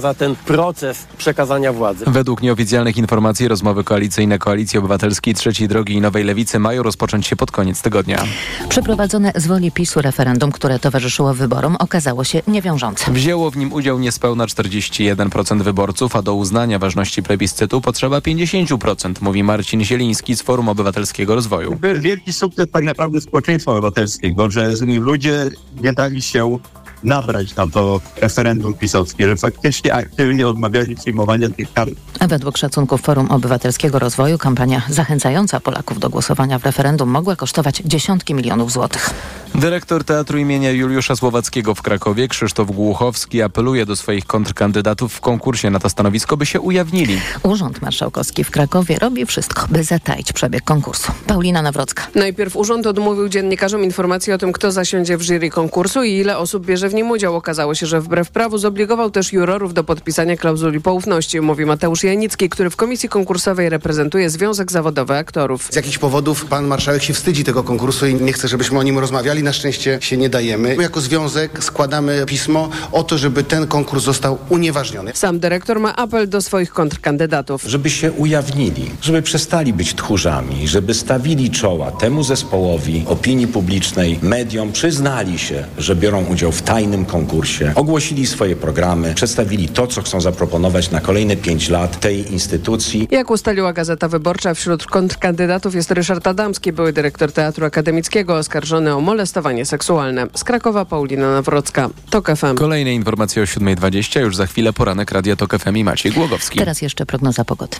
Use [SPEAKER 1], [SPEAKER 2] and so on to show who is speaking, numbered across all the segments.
[SPEAKER 1] za ten proces przekazania władzy.
[SPEAKER 2] Według nieoficjalnych informacji rozmowy koalicyjne Koalicji Obywatelskiej Trzeciej Drogi i Nowej Lewicy mają rozpocząć się pod koniec tygodnia.
[SPEAKER 3] Przeprowadzone z woli PiSu referendum, które towarzyszyło wyborom, okazało się niewiążące.
[SPEAKER 2] Wzięło w nim udział niespełna 41% wyborców, a do uznania ważności plebiscytu potrzeba 50%, mówi Marcin Zieliński z Forum Obywatelskiego Rozwoju.
[SPEAKER 4] Wielki sukces tak naprawdę społeczeństwa obywatelskiego, że ludzie nie dali się nabrać na to referendum pisowskie, że faktycznie aktywnie odmawiali przyjmowania tych kart.
[SPEAKER 3] Według szacunków Forum Obywatelskiego Rozwoju kampania zachęcająca Polaków do głosowania w referendum mogła kosztować dziesiątki milionów złotych.
[SPEAKER 2] Dyrektor Teatru imienia Juliusza Słowackiego w Krakowie, Krzysztof Głuchowski, apeluje do swoich kontrkandydatów w konkursie na to stanowisko, by się ujawnili.
[SPEAKER 3] Urząd Marszałkowski w Krakowie robi wszystko, by zataić przebieg konkursu. Paulina Nawrocka.
[SPEAKER 5] Najpierw urząd odmówił dziennikarzom informacji o tym, kto zasiądzie w jury konkursu i ile osób bierze w nim udział. Okazało się, że wbrew prawu zobligował też jurorów do podpisania klauzuli poufności, mówi Mateusz Janicki, który w komisji konkursowej reprezentuje Związek Zawodowy Aktorów.
[SPEAKER 6] Z jakichś powodów pan marszałek się wstydzi tego konkursu i nie chce, żebyśmy o nim rozmawiali. Na szczęście się nie dajemy. My jako związek składamy pismo o to, żeby ten konkurs został unieważniony.
[SPEAKER 5] Sam dyrektor ma apel do swoich kontrkandydatów.
[SPEAKER 7] Żeby się ujawnili, żeby przestali być tchórzami, żeby stawili czoła temu zespołowi, opinii publicznej, mediom, przyznali się, że biorą udział w tajnym konkursie, ogłosili swoje programy, przedstawili to, co chcą zaproponować na kolejne pięć lat tej instytucji.
[SPEAKER 5] Jak ustaliła Gazeta Wyborcza, wśród kontrkandydatów jest Ryszard Adamski, były dyrektor Teatru Akademickiego, oskarżony o molestowanie seksualne. Z Krakowa Paulina Nawrocka, TOK FM.
[SPEAKER 2] Kolejne informacje o 7.20, już za chwilę poranek Radia TOK FM i Maciej Głogowski.
[SPEAKER 3] Teraz jeszcze prognoza pogody.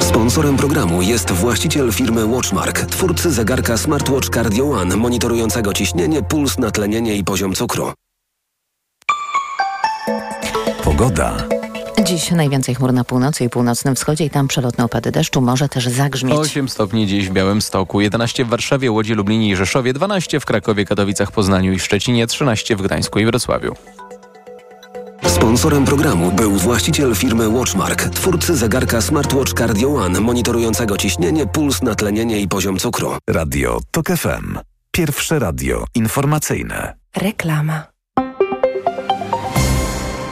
[SPEAKER 8] Sponsorem programu jest właściciel firmy Watchmark, twórcy zegarka Smartwatch Cardio One, monitorującego ciśnienie, puls, natlenienie i poziom cukru.
[SPEAKER 9] Pogoda.
[SPEAKER 3] Dziś najwięcej chmur na północy i północnym wschodzie i tam przelotne opady deszczu może też zagrzmieć.
[SPEAKER 2] 8 stopni dziś w Białymstoku, 11 w Warszawie, Łodzi, Lublinie i Rzeszowie, 12 w Krakowie, Katowicach, Poznaniu i Szczecinie, 13 w Gdańsku i Wrocławiu.
[SPEAKER 8] Sponsorem programu był właściciel firmy Watchmark, twórcy zegarka Smartwatch Cardio One, monitorującego ciśnienie, puls, natlenienie i poziom cukru.
[SPEAKER 9] Radio TOK FM. Pierwsze radio informacyjne.
[SPEAKER 10] Reklama.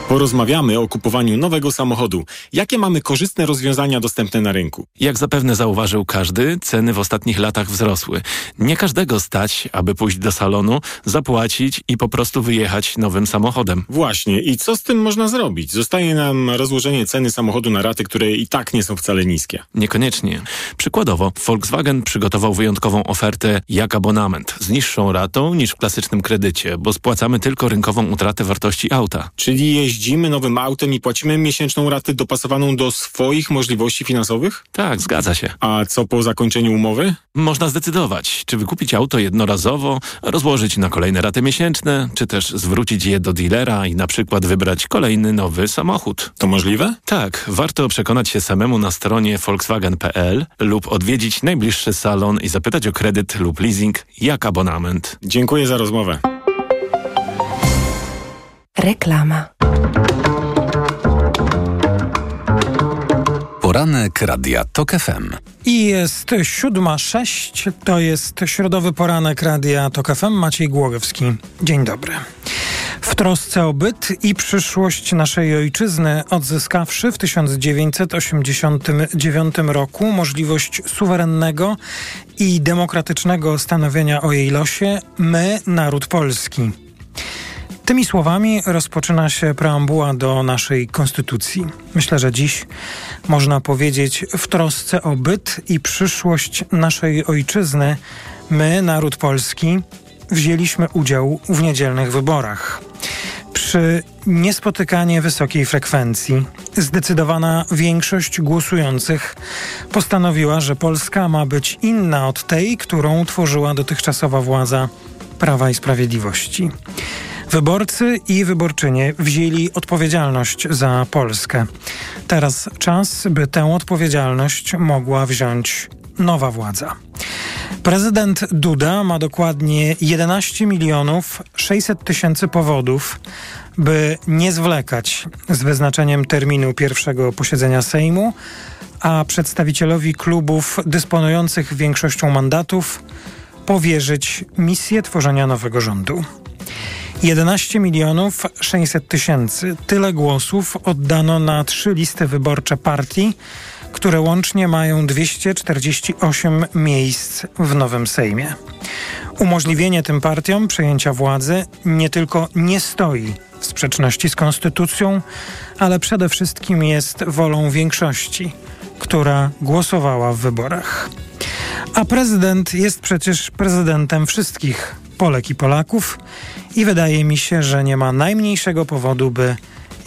[SPEAKER 11] Porozmawiamy o kupowaniu nowego samochodu. Jakie mamy korzystne rozwiązania dostępne na rynku?
[SPEAKER 12] Jak zapewne zauważył każdy, ceny w ostatnich latach wzrosły. Nie każdego stać, aby pójść do salonu, zapłacić i po prostu wyjechać nowym samochodem.
[SPEAKER 11] Właśnie. I co z tym można zrobić? Zostaje nam rozłożenie ceny samochodu na raty, które i tak nie są wcale niskie.
[SPEAKER 12] Niekoniecznie. Przykładowo, Volkswagen przygotował wyjątkową ofertę jak abonament z niższą ratą niż w klasycznym kredycie, bo spłacamy tylko rynkową utratę wartości auta.
[SPEAKER 11] Czyli jeździ jeździmy nowym autem i płacimy miesięczną ratę dopasowaną do swoich możliwości finansowych?
[SPEAKER 12] Tak, zgadza się.
[SPEAKER 11] A co po zakończeniu umowy?
[SPEAKER 12] Można zdecydować, czy wykupić auto jednorazowo, rozłożyć na kolejne raty miesięczne, czy też zwrócić je do dealera i na przykład wybrać kolejny nowy samochód.
[SPEAKER 11] To możliwe?
[SPEAKER 12] Tak, warto przekonać się samemu na stronie volkswagen.pl lub odwiedzić najbliższy salon i zapytać o kredyt lub leasing jak abonament.
[SPEAKER 11] Dziękuję za rozmowę.
[SPEAKER 10] Reklama.
[SPEAKER 9] Poranek Radia TOK FM.
[SPEAKER 13] I jest siódma sześć. To jest środowy poranek Radia TOK FM. Maciej Głogowski. Dzień dobry. W trosce o byt i przyszłość naszej ojczyzny, odzyskawszy w 1989 roku możliwość suwerennego i demokratycznego stanowienia o jej losie, my, naród polski. Tymi słowami rozpoczyna się preambuła do naszej konstytucji. Myślę, że dziś można powiedzieć w trosce o byt i przyszłość naszej ojczyzny, my, naród polski, wzięliśmy udział w niedzielnych wyborach. Przy niespotykanie wysokiej frekwencji zdecydowana większość głosujących postanowiła, że Polska ma być inna od tej, którą tworzyła dotychczasowa władza Prawa i Sprawiedliwości. Wyborcy i wyborczynie wzięli odpowiedzialność za Polskę. Teraz czas, by tę odpowiedzialność mogła wziąć nowa władza. Prezydent Duda ma dokładnie 11 milionów 600 tysięcy powodów, by nie zwlekać z wyznaczeniem terminu pierwszego posiedzenia Sejmu, a przedstawicielowi klubów dysponujących większością mandatów powierzyć misję tworzenia nowego rządu. 11 milionów 600 tysięcy. Tyle głosów oddano na trzy listy wyborcze partii, które łącznie mają 248 miejsc w nowym Sejmie. Umożliwienie tym partiom przejęcia władzy nie tylko nie stoi w sprzeczności z konstytucją, ale przede wszystkim jest wolą większości, która głosowała w wyborach. A prezydent jest przecież prezydentem wszystkich Polek i Polaków i wydaje mi się, że nie ma najmniejszego powodu, by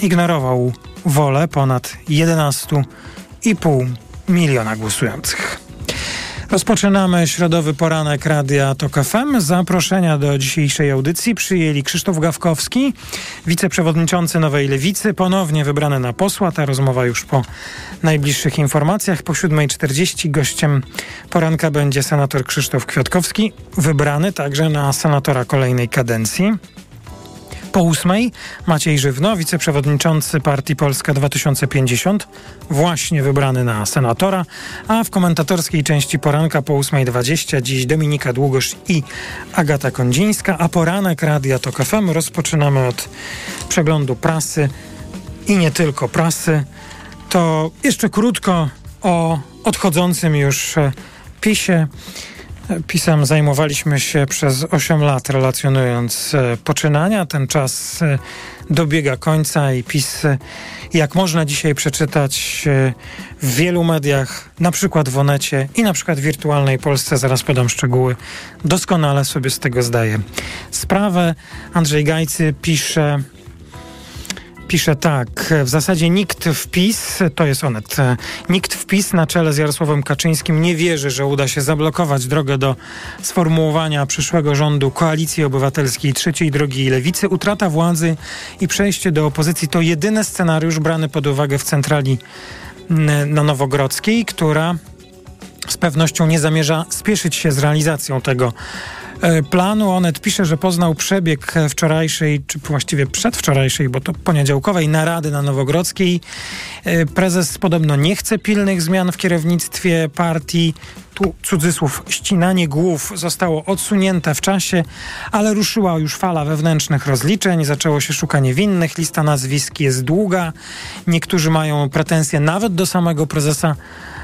[SPEAKER 13] ignorował wolę ponad 11,5 miliona głosujących. Rozpoczynamy środowy poranek Radia TOK FM. Zaproszenia do dzisiejszej audycji przyjęli Krzysztof Gawkowski, wiceprzewodniczący Nowej Lewicy, ponownie wybrany na posła. Ta rozmowa już po najbliższych informacjach. Po 7.40 gościem poranka będzie senator Krzysztof Kwiatkowski, wybrany także na senatora kolejnej kadencji. Po ósmej Maciej Żywno, wiceprzewodniczący partii Polska 2050, właśnie wybrany na senatora, a w komentatorskiej części poranka po 8.20 dziś Dominika Długosz i Agata Kondzińska, a poranek Radia TOK FM rozpoczynamy od przeglądu prasy i nie tylko prasy. To jeszcze krótko o odchodzącym już PiSie. Pisem zajmowaliśmy się przez 8 lat, relacjonując e, poczynania. Ten czas e, dobiega końca i PiS, e, jak można dzisiaj przeczytać w wielu mediach, na przykład w Onecie i na przykład w Wirtualnej Polsce, zaraz podam szczegóły, doskonale sobie z tego zdaję sprawę. Andrzej Gajcy pisze pisze tak. W zasadzie nikt w PiS, to jest onet, nikt w PiS na czele z Jarosławem Kaczyńskim nie wierzy, że uda się zablokować drogę do sformułowania przyszłego rządu Koalicji Obywatelskiej Trzeciej Drogi i Lewicy. Utrata władzy i przejście do opozycji to jedyny scenariusz brany pod uwagę w centrali na Nowogrodzkiej, która z pewnością nie zamierza spieszyć się z realizacją tego planu. Onet pisze, że poznał przebieg wczorajszej, czy właściwie przedwczorajszej, bo to poniedziałkowej narady na Nowogrodzkiej. E, prezes podobno nie chce pilnych zmian w kierownictwie partii. Tu cudzysłów, ścinanie głów zostało odsunięte w czasie, ale ruszyła już fala wewnętrznych rozliczeń, zaczęło się szukanie winnych, lista nazwisk jest długa. Niektórzy mają pretensje nawet do samego prezesa E,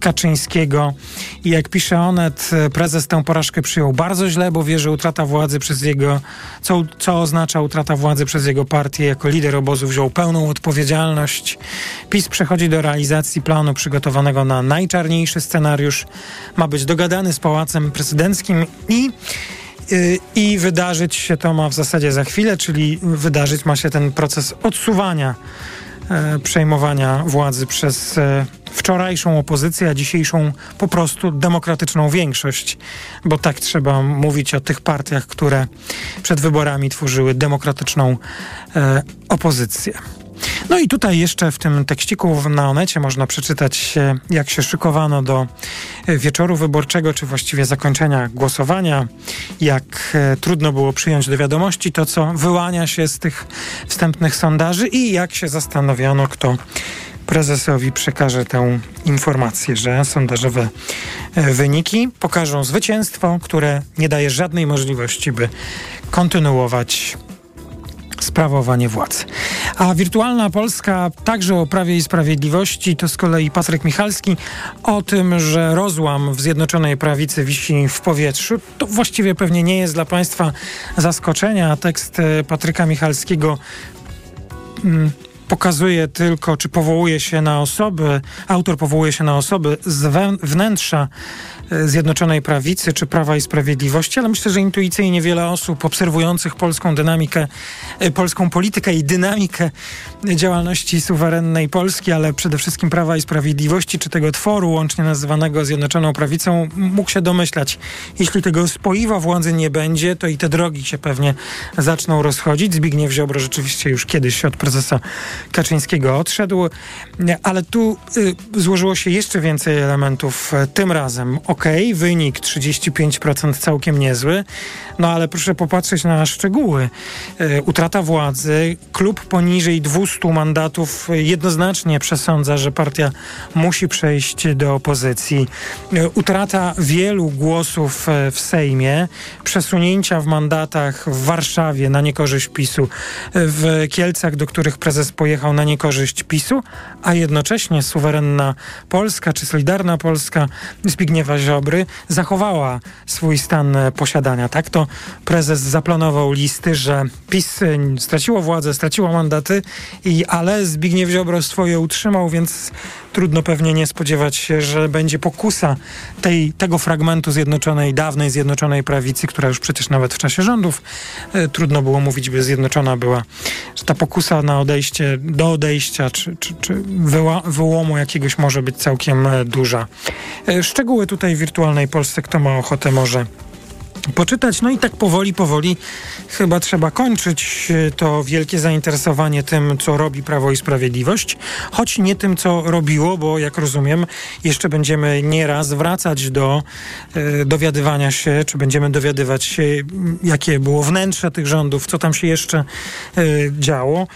[SPEAKER 13] Kaczyńskiego. I jak pisze Onet, e, prezes tę porażkę przyjął bardzo źle, bo wie, że utrata władzy przez jego, co, co oznacza utrata władzy przez jego partię, jako lider obozu wziął pełną odpowiedzialność. PiS przechodzi do realizacji planu przygotowanego na najczarniejszy scenariusz. Ma być dogadany z Pałacem Prezydenckim i y, i wydarzyć się to ma w zasadzie za chwilę, czyli wydarzyć ma się ten proces odsuwania e, przejmowania władzy przez e, wczorajszą opozycję, a dzisiejszą po prostu demokratyczną większość, bo tak trzeba mówić o tych partiach, które przed wyborami tworzyły demokratyczną e, opozycję. No i tutaj jeszcze w tym tekściku na Onecie można przeczytać, jak się szykowano do e, wieczoru wyborczego, czy właściwie zakończenia głosowania, jak e, trudno było przyjąć do wiadomości to, co wyłania się z tych wstępnych sondaży i jak się zastanowiono, kto prezesowi przekaże tę informację, że sondażowe e, wyniki pokażą zwycięstwo, które nie daje żadnej możliwości, by kontynuować sprawowanie władzy. A wirtualna Polska także o Prawie i Sprawiedliwości to z kolei Patryk Michalski o tym, że rozłam w Zjednoczonej Prawicy wisi w powietrzu. To właściwie pewnie nie jest dla Państwa zaskoczenia. Tekst e, Patryka Michalskiego mm, pokazuje tylko, czy powołuje się na osoby, autor powołuje się na osoby z wnętrza Zjednoczonej Prawicy czy Prawa i Sprawiedliwości, ale myślę, że intuicyjnie wiele osób obserwujących polską dynamikę, e, polską politykę i dynamikę działalności suwerennej Polski, ale przede wszystkim Prawa i Sprawiedliwości, czy tego tworu łącznie nazywanego Zjednoczoną Prawicą, mógł się domyślać. Jeśli tego spoiwa władzy nie będzie, to i te drogi się pewnie zaczną rozchodzić. Zbigniew Ziobro rzeczywiście już kiedyś od prezesa Kaczyńskiego odszedł, ale tu y, złożyło się jeszcze więcej elementów. Tym razem ok wynik 35% całkiem niezły, no ale proszę popatrzeć na szczegóły. E, utrata władzy, klub poniżej 200 mandatów jednoznacznie przesądza, że partia musi przejść do opozycji. E, utrata wielu głosów e, w Sejmie, przesunięcia w mandatach w Warszawie na niekorzyść PiSu, w Kielcach, do których prezes pojechał na niekorzyść PiSu, a jednocześnie suwerenna Polska czy Solidarna Polska Zbigniewa Ziobry zachowała swój stan posiadania. Tak to prezes zaplanował listy, że PiS straciło władzę, straciło mandaty, i, ale Zbigniew Ziobro swoje utrzymał, więc trudno pewnie nie spodziewać się, że będzie pokusa tej, tego fragmentu zjednoczonej, dawnej zjednoczonej prawicy, która już przecież nawet w czasie rządów e, trudno było mówić, by zjednoczona była, że ta pokusa na odejście, do odejścia, czy, czy, czy wyła, wyłomu jakiegoś może być całkiem e, duża. E, szczegóły tutaj w wirtualnej Polsce, kto ma ochotę może poczytać. No i tak powoli, powoli chyba trzeba kończyć e, to wielkie zainteresowanie tym, co robi Prawo i Sprawiedliwość, choć nie tym, co robiło, bo jak rozumiem, jeszcze będziemy nieraz wracać do e, dowiadywania się, czy będziemy dowiadywać się, jakie było wnętrze tych rządów, co tam się jeszcze e, działo.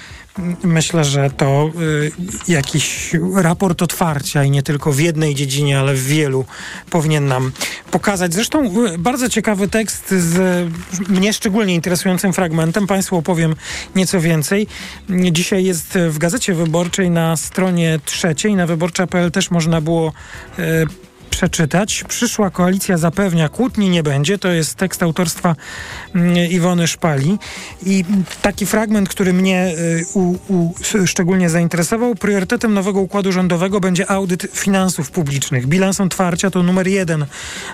[SPEAKER 13] Myślę, że to y, jakiś raport otwarcia i nie tylko w jednej dziedzinie, ale w wielu powinien nam pokazać. Zresztą y, bardzo ciekawy tekst z mnie szczególnie interesującym fragmentem. Państwu opowiem nieco więcej. Dzisiaj jest w Gazecie Wyborczej na stronie trzeciej, na wyborcza.pl też można było y, przeczytać. Przyszła koalicja zapewnia, kłótni nie będzie. To jest tekst autorstwa mm, Iwony Szpali. I taki fragment, który mnie y, u, u, szczególnie zainteresował. Priorytetem nowego układu rządowego będzie audyt finansów publicznych. Bilans otwarcia to numer jeden,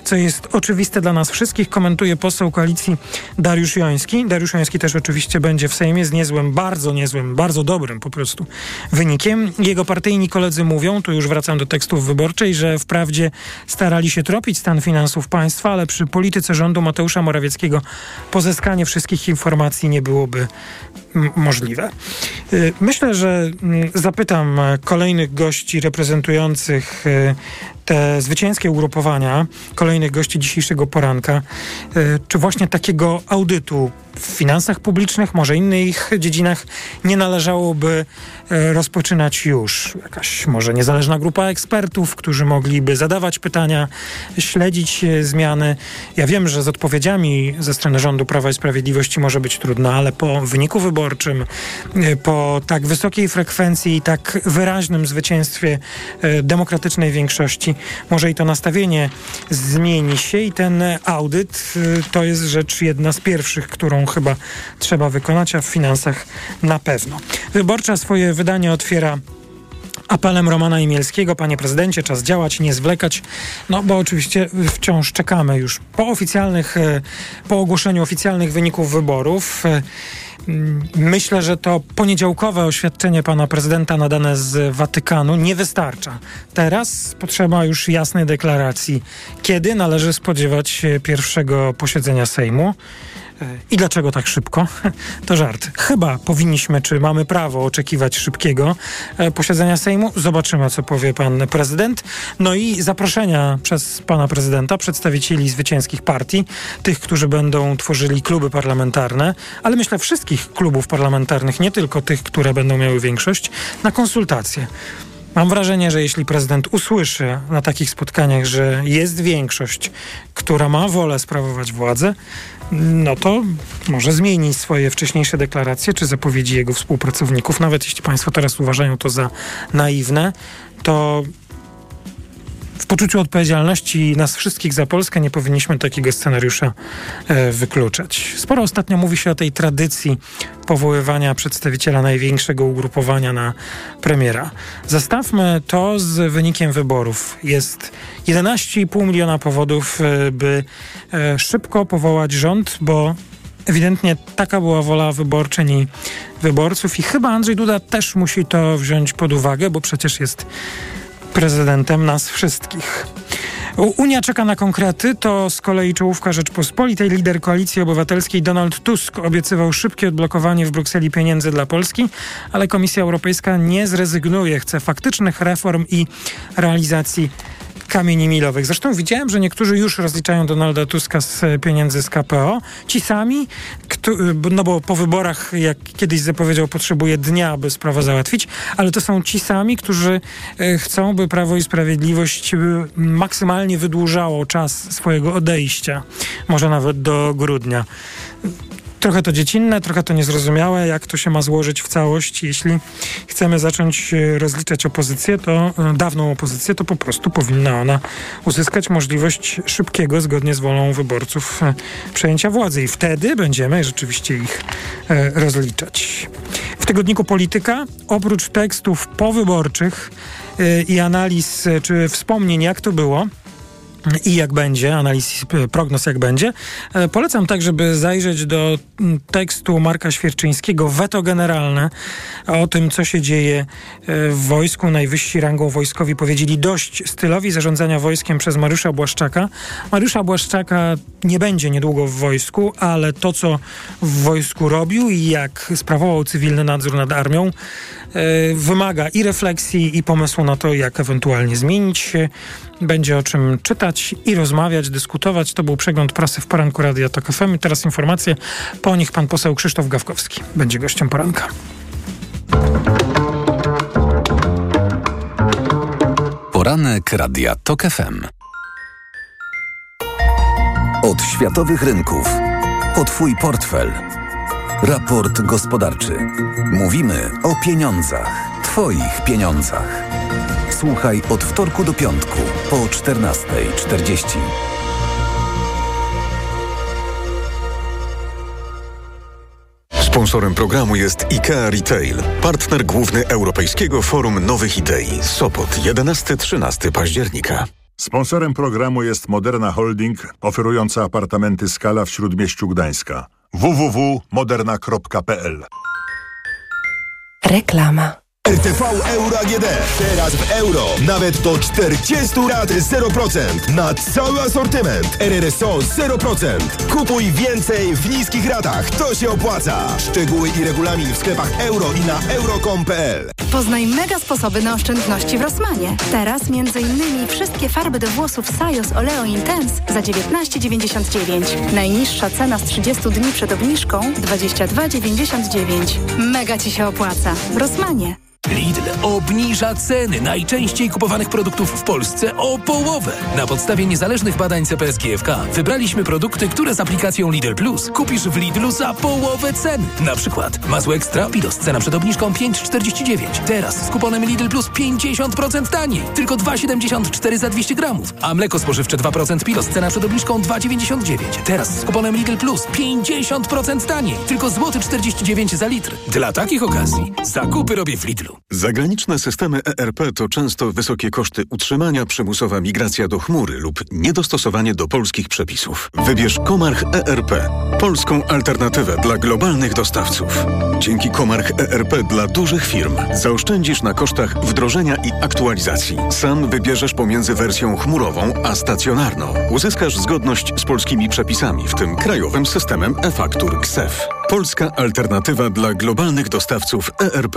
[SPEAKER 13] co jest oczywiste dla nas wszystkich, komentuje poseł koalicji Dariusz Joński. Dariusz Joński też oczywiście będzie w Sejmie z niezłym, bardzo niezłym, bardzo dobrym po prostu wynikiem. Jego partyjni koledzy mówią, tu już wracam do tekstów wyborczej, że wprawdzie starali się tropić stan finansów państwa, ale przy polityce rządu Mateusza Morawieckiego pozyskanie wszystkich informacji nie byłoby możliwe. Y, myślę, że zapytam kolejnych gości reprezentujących y, te zwycięskie ugrupowania, kolejnych gości dzisiejszego poranka, y, czy właśnie takiego audytu w finansach publicznych, może innych dziedzinach nie należałoby e, rozpoczynać już. Jakaś może niezależna grupa ekspertów, którzy mogliby zadawać pytania, śledzić e, zmiany. Ja wiem, że z odpowiedziami ze strony rządu Prawa i Sprawiedliwości może być trudno, ale po wyniku wyborczym, e, po tak wysokiej frekwencji i tak wyraźnym zwycięstwie demokratycznej większości, może i to nastawienie zmieni się i ten audyt to jest rzecz jedna z pierwszych, którą chyba trzeba wykonać, a w finansach na pewno. Wyborcza swoje wydanie otwiera apelem Romana Imielskiego. Panie prezydencie, czas działać, nie zwlekać, no bo oczywiście wciąż czekamy już po oficjalnych, e, po ogłoszeniu oficjalnych wyników wyborów. E, myślę, że to poniedziałkowe oświadczenie pana prezydenta nadane z Watykanu nie wystarcza. Teraz potrzeba już jasnej deklaracji, kiedy należy spodziewać się pierwszego posiedzenia Sejmu. I dlaczego tak szybko? To żart. Chyba powinniśmy, czy mamy prawo oczekiwać szybkiego e, posiedzenia Sejmu. Zobaczymy, co powie pan prezydent. No i zaproszenia przez pana prezydenta przedstawicieli zwycięskich partii, tych, którzy będą tworzyli kluby parlamentarne, ale myślę wszystkich klubów parlamentarnych, nie tylko tych, które będą miały większość, na konsultacje. Mam wrażenie, że jeśli prezydent usłyszy na takich spotkaniach, że jest większość, która ma wolę sprawować władzę, no to może zmieni swoje wcześniejsze deklaracje czy zapowiedzi jego współpracowników. Nawet jeśli Państwo teraz uważają to za naiwne, to w poczuciu odpowiedzialności nas wszystkich za Polskę nie powinniśmy takiego scenariusza e, wykluczać. Sporo ostatnio mówi się o tej tradycji powoływania przedstawiciela największego ugrupowania na premiera. Zastawmy to z wynikiem wyborów. Jest 11,5 miliona powodów, e, by e, szybko powołać rząd, bo Ewidentnie taka była wola wyborczyni wyborców i chyba Andrzej Duda też musi to wziąć pod uwagę, bo przecież jest prezydentem nas wszystkich. Unia czeka na konkrety, to z kolei czołówka Rzeczpospolitej. Lider Koalicji Obywatelskiej Donald Tusk obiecywał szybkie odblokowanie w Brukseli pieniędzy dla Polski, ale Komisja Europejska nie zrezygnuje. Chce faktycznych reform i realizacji kamieni milowych. Zresztą widziałem, że niektórzy już rozliczają Donalda Tuska z pieniędzy z KPO. Ci sami, no bo po wyborach, jak kiedyś zapowiedział, potrzebuje dnia, aby sprawę załatwić, ale to są ci sami, którzy e, chcą, by Prawo i Sprawiedliwość maksymalnie wydłużało czas swojego odejścia, może nawet do grudnia. Trochę to dziecinne, trochę to niezrozumiałe, jak to się ma złożyć w całość. Jeśli chcemy zacząć e, rozliczać opozycję, to e, dawną opozycję, to po prostu powinna ona uzyskać możliwość szybkiego, zgodnie z wolą wyborców, e, przejęcia władzy. I wtedy będziemy rzeczywiście ich rozliczać. W tygodniku Polityka, oprócz tekstów powyborczych i analiz czy wspomnień, jak to było, i jak będzie, analiz prognoz jak będzie. E, polecam tak, żeby zajrzeć do tekstu Marka Świerczyńskiego Weto Generalne o tym, co się dzieje e, w wojsku. Najwyżsi rangą wojskowi powiedzieli dość stylowi zarządzania wojskiem przez Mariusza Błaszczaka. Mariusza Błaszczaka nie będzie niedługo w wojsku, ale to, co w wojsku robił i jak sprawował cywilny nadzór nad armią, e, wymaga i refleksji, i pomysłu na to, jak ewentualnie zmienić się. Będzie o czym czytać i rozmawiać, dyskutować. To był przegląd prasy w poranku Radia Tok FM. I teraz informacje. Po nich pan poseł Krzysztof Gawkowski będzie gościem poranka.
[SPEAKER 9] Poranek Radia Tok FM. Od światowych rynków. O Twój portfel. Raport gospodarczy. Mówimy o pieniądzach. Twoich pieniądzach. Słuchaj od wtorku do piątku po 14.40.
[SPEAKER 14] Sponsorem programu jest IKEA Retail, partner główny Europejskiego Forum Nowych Idei. Sopot 11-13 października.
[SPEAKER 15] Sponsorem programu jest Moderna Holding, oferująca apartamenty Skala w Śródmieściu Gdańska. www.moderna.pl
[SPEAKER 10] Reklama.
[SPEAKER 16] RTV Euro AGD. Teraz w euro. Nawet do 40 lat 0%. Na cały asortyment. RRSO 0%. Kupuj więcej w niskich ratach. To się opłaca. Szczegóły i regulamin w sklepach euro i na euro.com.pl
[SPEAKER 17] Poznaj mega sposoby na oszczędności w Rosmanie. Teraz m.in. wszystkie farby do włosów Sajos Oleo Intense za 19,99. Najniższa cena z 30 dni przed obniżką 22,99. Mega Ci się opłaca. Rosmanie.
[SPEAKER 18] Lidl obniża ceny najczęściej kupowanych produktów w Polsce o połowę. Na podstawie niezależnych badań CPS GFK wybraliśmy produkty, które z aplikacją Lidl Plus kupisz w Lidlu za połowę ceny. Na przykład masło ekstra Pilos cena przed obniżką 5,49. Teraz z kuponem Lidl Plus 50% taniej. Tylko 2,74 za 200 gramów. A mleko spożywcze 2% Pilos cena przed obniżką 2,99. Teraz z kuponem Lidl Plus 50% taniej. Tylko złoty 49 za litr. Dla takich okazji zakupy robię w Lidlu.
[SPEAKER 14] Zagraniczne systemy ERP to często wysokie koszty utrzymania, przymusowa migracja do chmury lub niedostosowanie do polskich przepisów. Wybierz Komarch ERP, polską alternatywę dla globalnych dostawców. Dzięki Komarch ERP dla dużych firm zaoszczędzisz na kosztach wdrożenia i aktualizacji. Sam wybierzesz pomiędzy wersją chmurową a stacjonarną. Uzyskasz zgodność z polskimi przepisami, w tym krajowym systemem e-faktur KSEF. Polska alternatywa dla globalnych dostawców ERP.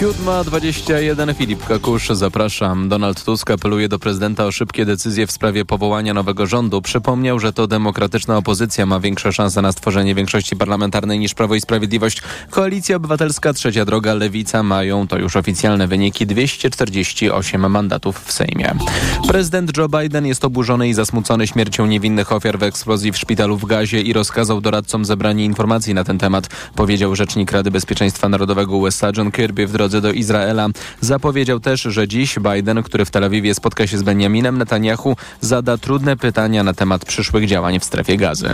[SPEAKER 2] 7.21 Filip Kakusz, zapraszam. Donald Tusk apeluje do prezydenta o szybkie decyzje w sprawie powołania nowego rządu. Przypomniał, że to demokratyczna opozycja ma większe szanse na stworzenie większości parlamentarnej niż Prawo i Sprawiedliwość. Koalicja Obywatelska, Trzecia Droga, Lewica mają, to już oficjalne wyniki, 248 mandatów w Sejmie. Prezydent Joe Biden jest oburzony i zasmucony śmiercią niewinnych ofiar w eksplozji w szpitalu w Gazie i rozkazał doradcom zebranie informacji na ten temat, powiedział rzecznik Rady Bezpieczeństwa Narodowego USA John Kirby w drodze drodze do Izraela. Zapowiedział też, że dziś Biden, który w Tel Awiwie spotka się z Benjaminem Netanyahu, zada trudne pytania na temat przyszłych działań w strefie gazy.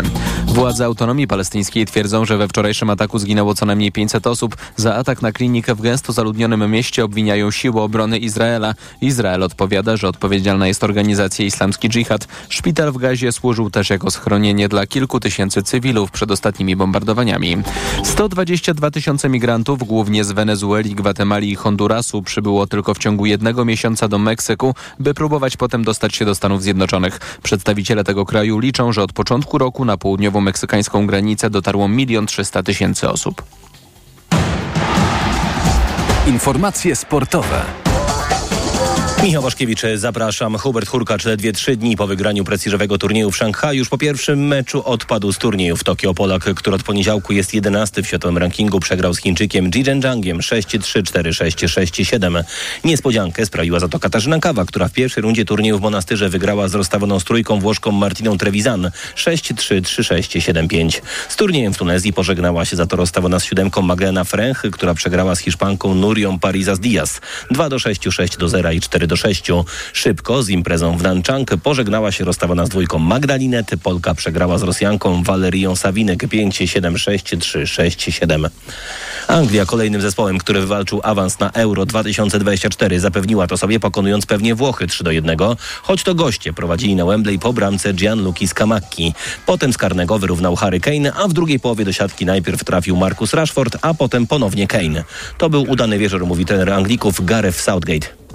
[SPEAKER 2] Władze autonomii palestyńskiej twierdzą, że we wczorajszym ataku zginęło co najmniej 500 osób. Za atak na klinikę w gęsto zaludnionym mieście obwiniają siły obrony Izraela. Izrael odpowiada, że odpowiedzialna jest organizacja Islamski Dżihad. Szpital w Gazie służył też jako schronienie dla kilku tysięcy cywilów przed ostatnimi bombardowaniami. 122 tysiące migrantów, głównie z Wenezueli, Gwatemali Gwatemali i Hondurasu przybyło tylko w ciągu jednego miesiąca do Meksyku, by próbować potem dostać się do Stanów Zjednoczonych. Przedstawiciele tego kraju liczą, że od początku roku na południowo-meksykańską granicę dotarło milion trzysta tysięcy osób.
[SPEAKER 9] Informacje sportowe.
[SPEAKER 19] Michał Waszkiewicz, zapraszam. Hubert Hurkacz ledwie trzy dni po wygraniu prestiżowego turnieju w Szanghaju już po pierwszym meczu odpadł z turnieju w Tokio. Polak, który od poniedziałku jest 11 w światowym rankingu, przegrał z Chińczykiem Ji Zhangiem 6-3, 4-6, 6-7. Niespodziankę sprawiła za to Katarzyna Kawa, która w pierwszej rundzie turnieju w Monastyrze wygrała z rozstawioną z trójką Włoszką Martiną Trevisan 6-3, 3-6, 7-5. Z turniejem w Tunezji pożegnała się za to rozstawiona z siódemką Magdalena Fręch, która przegrała z Hiszpanką Nurią Parizas Diaz 2-6, 6-0 i 4 do 6. Szybko z imprezą w Nanchang pożegnała się rozstawana z dwójką Magdalinet. Polka przegrała z Rosjanką Walerią Sawinek 5-7-6-3-6-7. Anglia kolejnym zespołem, który wywalczył awans na Euro 2024 zapewniła to sobie pokonując pewnie Włochy 3 do 1, choć to goście prowadzili na Wembley po bramce Gianluki Scamacchi. Potem z karnego wyrównał Harry Kane, a w drugiej połowie do siatki najpierw trafił Marcus Rashford, a potem ponownie Kane. To był udany wieczór, mówi trener Anglików Gareth Southgate.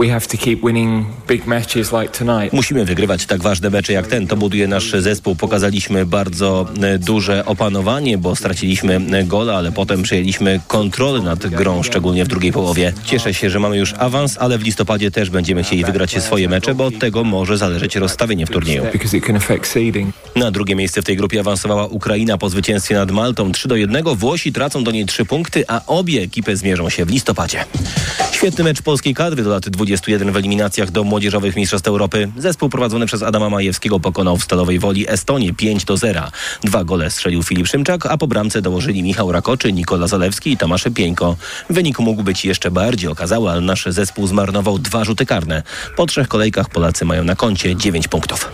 [SPEAKER 19] Musimy wygrywać tak ważne mecze jak ten. To buduje nasz zespół. Pokazaliśmy bardzo e, duże opanowanie, bo straciliśmy e, gola, ale potem przejęliśmy kontrolę nad grą, szczególnie w drugiej połowie. Cieszę się, że mamy już awans, ale w listopadzie też będziemy chcieli wygrać swoje mecze, bo od tego może zależeć rozstawienie w turnieju. Na drugie miejsce w tej grupie awansowała Ukraina po zwycięstwie nad Maltą 3 do 1. Włosi tracą do niej 3 punkty, a obie ekipy zmierzą się w listopadzie. Świetny mecz polskiej kadry do lat 21 w eliminacjach do młodzieżowych Mistrzostw Europy. Zespół prowadzony przez Adama Majewskiego pokonał w Stalowej Woli Estonię 5 do 0. Dwa gole strzelił Filip Szymczak, a po bramce dołożyli Michał Rakoczy, Nikola Zalewski i Tomasz Pieńko. Wynik mógł być jeszcze bardziej okazały, ale nasz zespół zmarnował dwa rzuty karne. Po trzech kolejkach Polacy mają na koncie 9 punktów.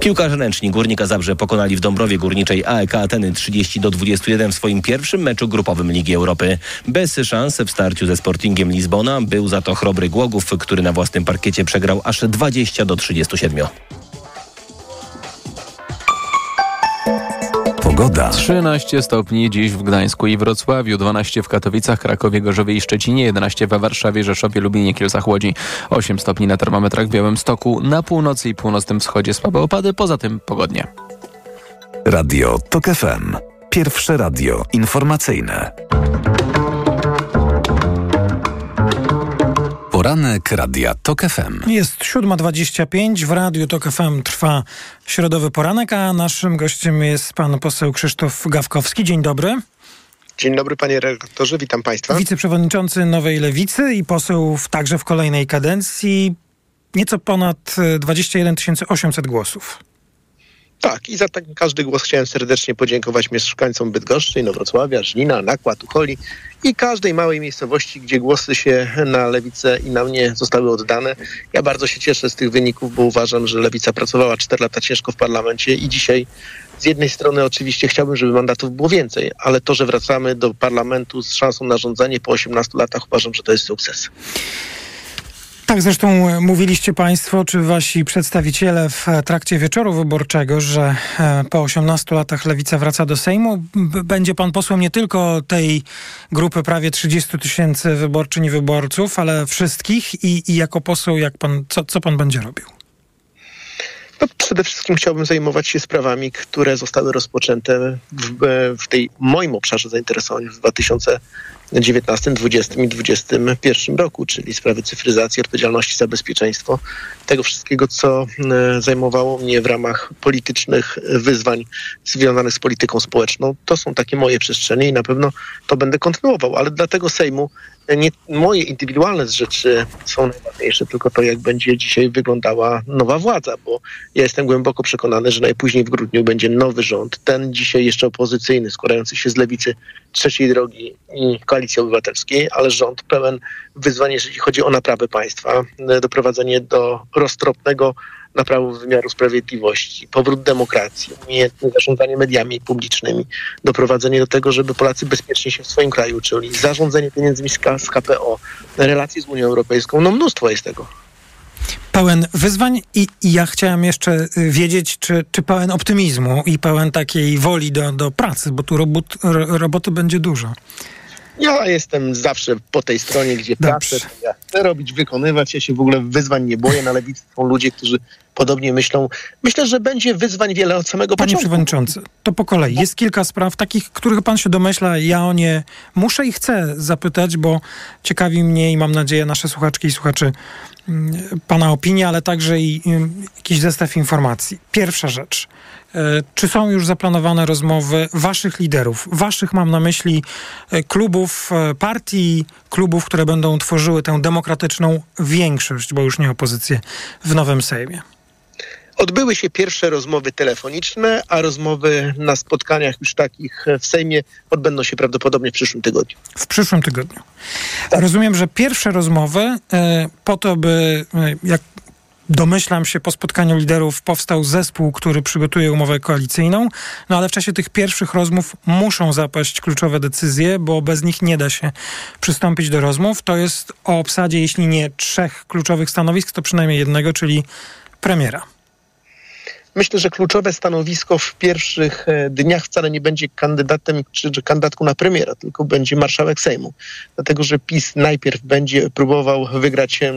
[SPEAKER 19] Piłkarze ręczni Górnika Zabrze pokonali w Dąbrowie Górniczej AEK Ateny 30 do 21 w swoim pierwszym meczu grupowym Ligi Europy. Bez szans w starciu ze Sportingiem Lizbona był za to chrobry Głogów, który na własnym parkiecie przegrał aż 20 do 37.
[SPEAKER 9] Pogoda.
[SPEAKER 2] 13 stopni dziś w Gdańsku i Wrocławiu, 12 w Katowicach, Krakowie, Gorzowie i Szczecinie, 11 we Warszawie, Rzeszowie, Lubinie, Kielcach, Łodzi, 8 stopni na termometrach w Białymstoku, na północy i północnym wschodzie słabe opady, poza tym pogodnie.
[SPEAKER 9] Radio TOK FM. Pierwsze radio informacyjne. Poranek Radia TOK FM.
[SPEAKER 13] Jest 7.25, w Radiu TOK FM trwa środowy poranek, a naszym gościem jest pan poseł Krzysztof Gawkowski. Dzień dobry.
[SPEAKER 20] Dzień dobry panie redaktorze, witam państwa.
[SPEAKER 13] Wiceprzewodniczący Nowej Lewicy i poseł w, także w kolejnej kadencji. Nieco ponad 21 800 głosów.
[SPEAKER 20] Tak, i za ten każdy głos chciałem serdecznie podziękować mieszkańcom Bydgoszczy, Inowrocławia, Żnina, Nakła, Tucholi i każdej małej miejscowości, gdzie głosy się na lewicę i na mnie zostały oddane. Ja bardzo się cieszę z tych wyników, bo uważam, że lewica pracowała 4 lata ciężko w parlamencie i dzisiaj z jednej strony oczywiście chciałbym, żeby mandatów było więcej, ale to, że wracamy do parlamentu z szansą na rządzenie po 18 latach, uważam, że to jest sukces.
[SPEAKER 13] Tak, zresztą mówiliście Państwo, czy Wasi przedstawiciele w trakcie wieczoru wyborczego, że e, po 18 latach lewica wraca do Sejmu. Będzie Pan posłem nie tylko tej grupy prawie 30 tysięcy wyborczyń i wyborców, ale wszystkich i, i jako poseł, jak pan, co, co Pan będzie robił?
[SPEAKER 20] No, przede wszystkim chciałbym zajmować się sprawami, które zostały rozpoczęte w, w tej moim obszarze zainteresowań w 2000 19, 20 i 21 roku, czyli sprawy cyfryzacji, odpowiedzialności za bezpieczeństwo, tego wszystkiego, co e, zajmowało mnie w ramach politycznych wyzwań związanych z polityką społeczną. To są takie moje przestrzenie i na pewno to będę kontynuował, ale dla tego Sejmu nie moje indywidualne rzeczy są najważniejsze, tylko to, jak będzie dzisiaj wyglądała nowa władza, bo ja jestem głęboko przekonany, że najpóźniej w grudniu będzie nowy rząd, ten dzisiaj jeszcze opozycyjny, składający się z lewicy trzeciej drogi i koalicji obywatelskiej, ale rząd pełen wyzwań, jeżeli chodzi o naprawę państwa, doprowadzenie do roztropnego naprawu wymiaru sprawiedliwości, powrót demokracji, umiejętne zarządzanie mediami publicznymi, doprowadzenie do tego, żeby Polacy bezpiecznie się w swoim kraju uczyli, zarządzanie pieniędzmi z KPO, relacje z Unią Europejską, no mnóstwo jest tego.
[SPEAKER 13] Pełen wyzwań i, i ja chciałem jeszcze y, wiedzieć, czy, czy pełen optymizmu i pełen takiej woli do, do pracy, bo tu robot, roboty będzie dużo.
[SPEAKER 20] Ja jestem zawsze po tej stronie, gdzie pracę, ja chcę robić, wykonywać. Ja się w ogóle wyzwań nie boję. Na lewicy są ludzie, którzy podobnie myślą. Myślę, że będzie wyzwań wiele od samego
[SPEAKER 13] Panie
[SPEAKER 20] początku.
[SPEAKER 13] Przewodniczący, to po kolei. Jest kilka spraw takich, których Pan się domyśla. Ja o nie muszę i chcę zapytać, bo ciekawi mnie i mam nadzieję nasze słuchaczki i słuchaczy mm, Pana opinia, ale także i mm, jakiś zestaw informacji. Pierwsza rzecz. E, Czy są już zaplanowane rozmowy waszych liderów? Waszych mam na myśli e, klubów, e, partii, klubów, które będą tworzyły tę demokratyczną większość, bo już nie opozycję w nowym Sejmie.
[SPEAKER 20] Odbyły się pierwsze rozmowy telefoniczne, a rozmowy na spotkaniach już takich w Sejmie odbędą się prawdopodobnie w przyszłym tygodniu.
[SPEAKER 13] W przyszłym tygodniu. Rozumiem, że pierwsze rozmowy po to, by jak domyślam się, po spotkaniu liderów powstał zespół, który przygotuje umowę koalicyjną, no ale w czasie tych pierwszych rozmów muszą zapaść kluczowe decyzje, bo bez nich nie da się przystąpić do rozmów. To jest o obsadzie, jeśli nie trzech kluczowych stanowisk, to przynajmniej jednego, czyli premiera.
[SPEAKER 20] Myślę, że kluczowe stanowisko w pierwszych e, dniach wcale nie będzie kandydatem czy, czy kandydatką na premiera, tylko będzie marszałek Sejmu. Dlatego, że PiS najpierw będzie próbował wygrać e,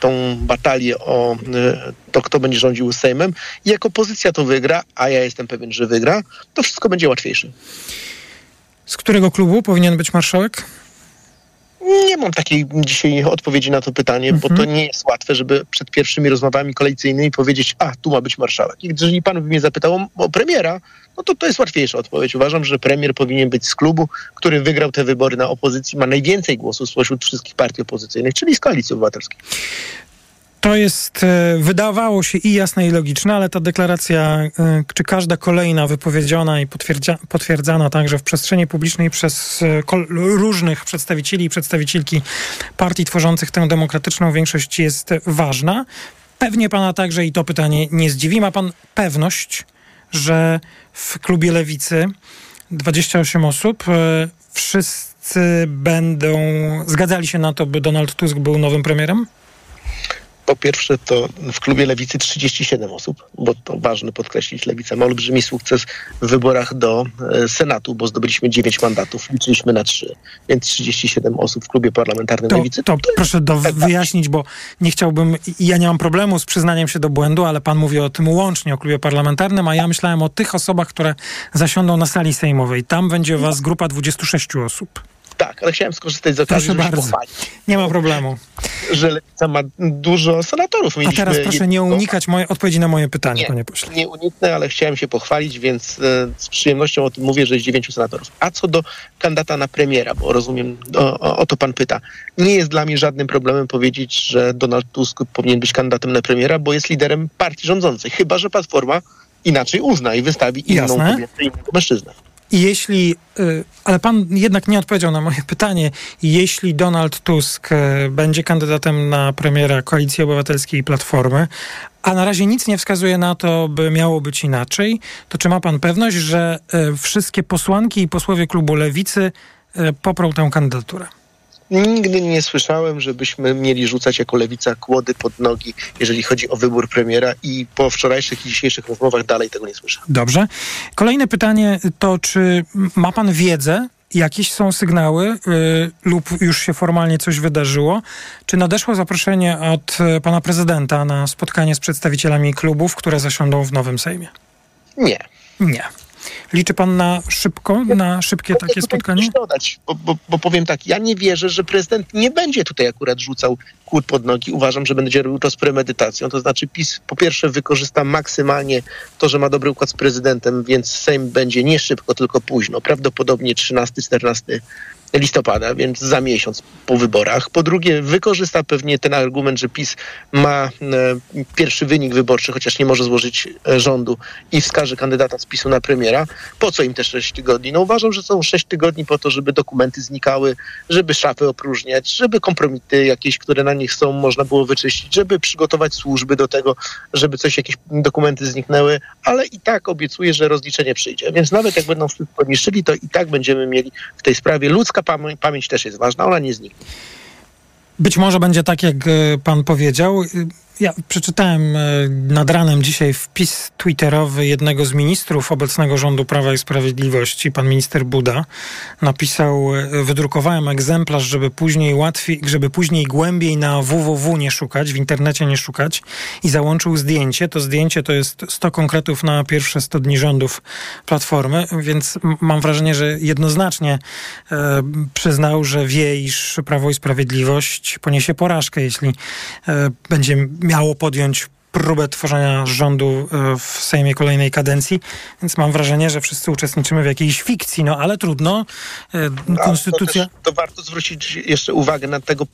[SPEAKER 20] tą batalię o e, to, kto będzie rządził Sejmem. I jak opozycja to wygra, a ja jestem pewien, że wygra, to wszystko będzie łatwiejsze.
[SPEAKER 13] Z którego klubu powinien być marszałek?
[SPEAKER 20] Nie mam takiej dzisiaj odpowiedzi na to pytanie, bo to nie jest łatwe, żeby przed pierwszymi rozmowami koalicyjnymi powiedzieć, a tu ma być marszałek. I jeżeli pan by mnie zapytał o, o premiera, no to to jest łatwiejsza odpowiedź. Uważam, że premier powinien być z klubu, który wygrał te wybory na opozycji, ma najwięcej głosów spośród wszystkich partii opozycyjnych, czyli z koalicji obywatelskiej.
[SPEAKER 13] To jest, e, wydawało się i jasne, i logiczne, ale ta deklaracja, e, czy każda kolejna wypowiedziana i potwierdzia, potwierdzana także w przestrzeni publicznej przez e, różnych przedstawicieli i przedstawicielki partii tworzących tę demokratyczną większość jest ważna. Pewnie pana także, i to pytanie nie zdziwi, ma pan pewność, że w klubie lewicy 28 osób, wszyscy będą zgadzali się na to, by Donald Tusk był nowym premierem?
[SPEAKER 20] Po pierwsze, to w klubie Lewicy 37 osób, bo to ważne podkreślić. Lewica ma olbrzymi sukces w wyborach do e, Senatu, bo zdobyliśmy 9 mandatów, liczyliśmy na 3, więc 37 osób w klubie parlamentarnym
[SPEAKER 13] To,
[SPEAKER 20] Lewicy.
[SPEAKER 13] to proszę do, wyjaśnić, bo nie chciałbym, ja nie mam problemu z przyznaniem się do błędu, ale pan mówi o tym łącznie, o klubie parlamentarnym, a ja myślałem o tych osobach, które zasiądą na sali sejmowej. Tam będzie was grupa 26 osób.
[SPEAKER 20] Tak, ale chciałem skorzystać z okazji,
[SPEAKER 13] Proszę
[SPEAKER 20] żeby się
[SPEAKER 13] bardzo.
[SPEAKER 20] pochwalić,
[SPEAKER 13] Nie ma problemu.
[SPEAKER 20] że Lewica ma dużo senatorów.
[SPEAKER 13] A
[SPEAKER 20] Mieliśmy
[SPEAKER 13] teraz proszę nie unikać moje, odpowiedzi na moje pytanie,
[SPEAKER 20] Nie.
[SPEAKER 13] panie pośle.
[SPEAKER 20] Nie uniknę, ale chciałem się pochwalić, więc e, z przyjemnością o tym mówię, że jest dziewięciu senatorów. A co do kandydata na premiera, bo rozumiem, o, o, o to pan pyta. Nie jest dla mnie żadnym problemem powiedzieć, że Donald Tusk powinien być kandydatem na premiera, bo jest liderem partii rządzącej. Chyba, że Platforma inaczej uzna i wystawi inną
[SPEAKER 13] Jasne.
[SPEAKER 20] kobietę, innego mężczyznę.
[SPEAKER 13] Jeśli, y, ale pan jednak nie odpowiedział na moje pytanie, jeśli Donald Tusk y, będzie kandydatem na premiera Koalicji Obywatelskiej i Platformy, a na razie nic nie wskazuje na to, by miało być inaczej, to czy ma pan pewność, że y, wszystkie posłanki i posłowie klubu Lewicy poprą tę kandydaturę?
[SPEAKER 20] Nigdy nie słyszałem, żebyśmy mieli rzucać jako lewica kłody pod nogi, jeżeli chodzi o wybór premiera i po wczorajszych i dzisiejszych rozmowach dalej tego nie słyszę.
[SPEAKER 13] Dobrze. Kolejne pytanie to, czy ma pan wiedzę, jakieś są sygnały y, lub już się formalnie coś wydarzyło? Czy nadeszło zaproszenie od y, pana prezydenta na spotkanie z przedstawicielami klubów, które zasiądą w nowym Sejmie?
[SPEAKER 20] Nie.
[SPEAKER 13] Nie. Liczy pan na szybko, na szybkie takie spotkanie?
[SPEAKER 20] Dodać, bo, bo, bo powiem tak, ja nie wierzę, że prezydent nie będzie tutaj akurat rzucał kłód pod nogi. Uważam, że będzie robił to z premedytacją. To znaczy PiS po pierwsze wykorzysta maksymalnie to, że ma dobry układ z prezydentem, więc Sejm będzie nie szybko, tylko późno. Prawdopodobnie 13-14 listopada, więc za miesiąc po wyborach. Po drugie, wykorzysta pewnie ten argument, że PiS ma e, pierwszy wynik wyborczy, chociaż nie może złożyć e, rządu i wskaże kandydata z PiSu na premiera. Po co im te 6 tygodni? No uważam, że są 6 tygodni po to, żeby dokumenty znikały, żeby szafy opróżniać, żeby kompromity jakieś, które na nich są, można było wyczyścić, żeby przygotować służby do tego, żeby coś, jakieś dokumenty zniknęły, ale i tak obiecuję, że rozliczenie przyjdzie. Więc nawet jak będą wszystko niszczyli, to i tak będziemy mieli w tej sprawie. Ludzka pamię- pamięć też jest ważna, ona nie zniknie.
[SPEAKER 13] Być może będzie tak, jak y, pan powiedział. Ja przeczytałem e, nad ranem dzisiaj wpis twitterowy jednego z ministrów obecnego rządu Prawa i Sprawiedliwości, pan minister Buda. Napisał, e, wydrukowałem egzemplarz, żeby później łatwiej, żeby później głębiej na www nie szukać, w internecie nie szukać i załączył zdjęcie. To zdjęcie to jest 100 konkretów na pierwsze 100 dni rządów Platformy, więc mam wrażenie, że jednoznacznie e, przyznał, że wie, iż Prawo i Sprawiedliwość poniesie porażkę, jeśli e, będzie miało podjąć próbę tworzenia rządu e, w Sejmie kolejnej kadencji, więc mam wrażenie, że wszyscy uczestniczymy w jakiejś fikcji, no ale trudno. E, konstytucja...
[SPEAKER 20] To, też, to warto zwrócić jeszcze uwagę na tego,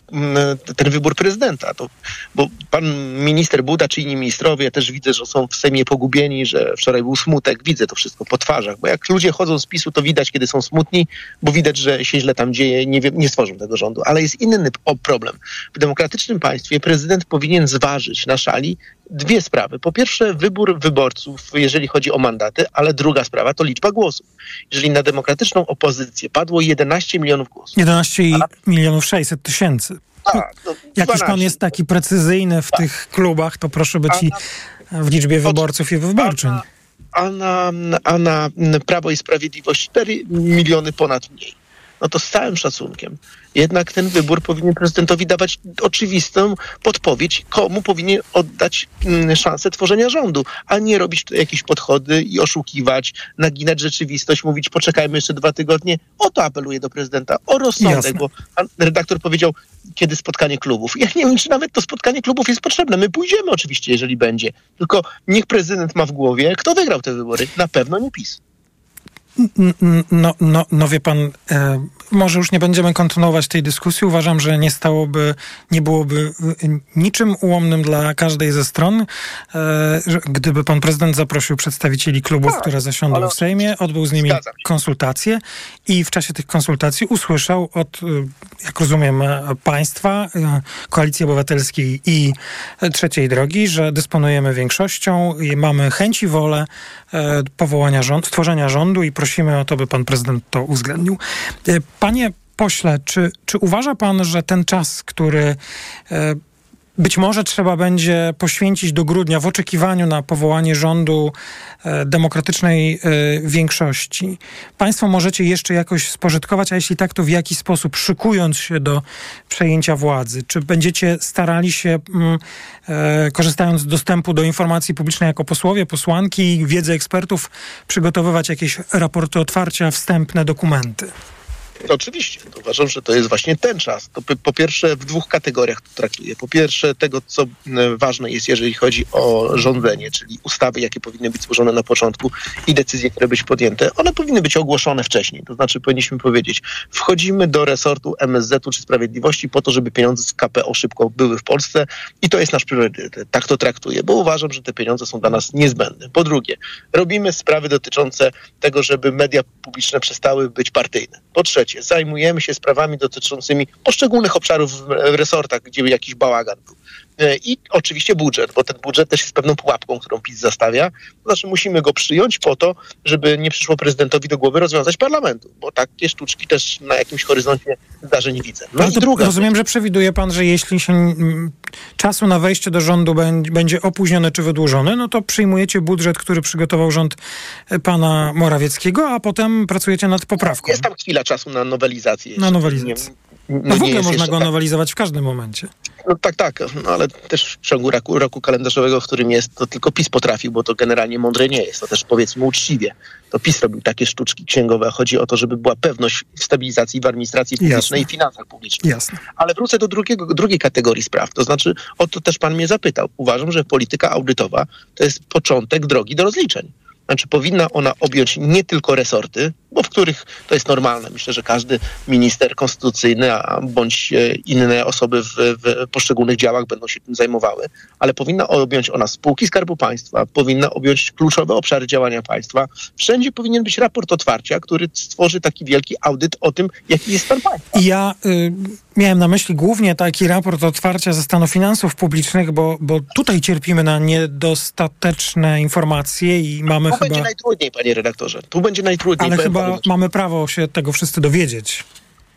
[SPEAKER 20] ten wybór prezydenta, to, bo pan minister Buda czy inni ministrowie też widzę, że są w Sejmie pogubieni, że wczoraj był smutek, widzę to wszystko po twarzach, bo jak ludzie chodzą z PiSu, to widać, kiedy są smutni, bo widać, że się źle tam dzieje, nie, wiem, nie stworzą tego rządu, ale jest inny problem. W demokratycznym państwie prezydent powinien zważyć na szali dwie sprawy. Po pierwsze, wybór wyborców, jeżeli chodzi o mandaty, ale druga sprawa to liczba głosów. Jeżeli na demokratyczną opozycję padło 11 milionów głosów.
[SPEAKER 13] 11 a... milionów 600 tysięcy.
[SPEAKER 20] Tak, no,
[SPEAKER 13] Jak już pan jest taki precyzyjny w tak. tych klubach, to proszę być i w liczbie wyborców i wyborczyn.
[SPEAKER 20] A na, a na Prawo i Sprawiedliwość 4 miliony ponad mniej. No to z całym szacunkiem jednak ten wybór powinien prezydentowi dawać oczywistą podpowiedź, komu powinien oddać mm, szansę tworzenia rządu, a nie robić jakieś podchody i oszukiwać, naginać rzeczywistość, mówić poczekajmy jeszcze dwa tygodnie. O to apeluję do prezydenta, o rozsądek, Jasne. bo pan redaktor powiedział, kiedy spotkanie klubów. Ja nie wiem, czy nawet to spotkanie klubów jest potrzebne. My pójdziemy oczywiście, jeżeli będzie. Tylko niech prezydent ma w głowie, kto wygrał te wybory. Na pewno nie PiS.
[SPEAKER 13] No, no, no wie pan, e, może już nie będziemy kontynuować tej dyskusji. Uważam, że nie stałoby, nie byłoby e, niczym ułomnym dla każdej ze stron, e, gdyby pan prezydent zaprosił przedstawicieli klubów, tak, które zasiądą w Sejmie, odbył z nimi konsultacje i w czasie tych konsultacji usłyszał od, e, jak rozumiem, e, państwa, e, Koalicji Obywatelskiej i Trzeciej Drogi, że dysponujemy większością i mamy chęć i wolę powołania rządu, stworzenia rządu i prosimy o to, by pan prezydent to uwzględnił. Panie pośle, czy, czy uważa pan, że ten czas, który e, być może trzeba będzie poświęcić do grudnia w oczekiwaniu na powołanie rządu e, demokratycznej e, większości. Państwo możecie jeszcze jakoś spożytkować, a jeśli tak, to w jaki sposób, szykując się do przejęcia władzy? Czy będziecie starali się, mm, korzystając z dostępu do informacji publicznej jako posłowie, posłanki, wiedzy ekspertów, przygotowywać jakieś raporty otwarcia, wstępne dokumenty?
[SPEAKER 20] Oczywiście. Uważam, że to jest właśnie ten czas. To po pierwsze w dwóch kategoriach to traktuję. Po pierwsze tego, co ważne jest, jeżeli chodzi o rządzenie, czyli ustawy, jakie powinny być złożone na początku i decyzje, które być podjęte. One powinny być ogłoszone wcześniej. To znaczy powinniśmy powiedzieć, wchodzimy do resortu MSZ-u czy Sprawiedliwości po to, żeby pieniądze z KPO szybko były w Polsce i to jest nasz priorytet. Tak to traktuję, bo uważam, że te pieniądze są dla nas niezbędne. Po drugie, robimy sprawy dotyczące tego, żeby media publiczne przestały być partyjne. Po trzecie, zajmujemy się sprawami dotyczącymi poszczególnych obszarów w resortach, gdzie jakiś bałagan był. E, I oczywiście budżet, bo ten budżet też jest pewną pułapką, którą PiS zastawia. To znaczy musimy go przyjąć po to, żeby nie przyszło prezydentowi do głowy rozwiązać parlamentu, bo takie sztuczki też na jakimś horyzoncie zdarzeń widzę.
[SPEAKER 13] No i druga rozumiem, że przewiduje pan, że jeśli się czasu na wejście do rządu będzie opóźnione czy wydłużone, no to przyjmujecie budżet, który przygotował rząd e, pana Morawieckiego, a potem pracujecie nad poprawką.
[SPEAKER 20] Jest tam chwila czasu na nowelizację.
[SPEAKER 13] Na nowelizację. Nie, no, no w ogóle można go tak. nowelizować w każdym momencie.
[SPEAKER 20] No tak, tak, no ale też w ciągu roku, roku kalendarzowego, w którym jest, to tylko PiS potrafił, bo to generalnie mądre nie jest. To też powiedzmy uczciwie. To PiS robił takie sztuczki księgowe. Chodzi o to, żeby była pewność w stabilizacji w administracji publicznej Jasne. i finansach publicznych.
[SPEAKER 13] Jasne.
[SPEAKER 20] Ale wrócę do drugiego, drugiej kategorii spraw. To znaczy, o to też pan mnie zapytał. Uważam, że polityka audytowa to jest początek drogi do rozliczeń. Znaczy powinna ona objąć nie tylko resorty, bo w których to jest normalne. Myślę, że każdy minister konstytucyjny a, bądź e, inne osoby w, w poszczególnych działach będą się tym zajmowały, ale powinna objąć ona spółki Skarbu Państwa, powinna objąć kluczowe obszary działania państwa. Wszędzie powinien być raport otwarcia, który stworzy taki wielki audyt o tym, jaki jest stan państwa.
[SPEAKER 13] Ja y, miałem na myśli głównie taki raport otwarcia ze stanu finansów publicznych, bo, bo tutaj cierpimy na niedostateczne informacje i mamy
[SPEAKER 20] tu
[SPEAKER 13] chyba...
[SPEAKER 20] Tu będzie najtrudniej, panie redaktorze. Tu będzie najtrudniej.
[SPEAKER 13] Ale chyba mamy prawo się tego wszyscy dowiedzieć.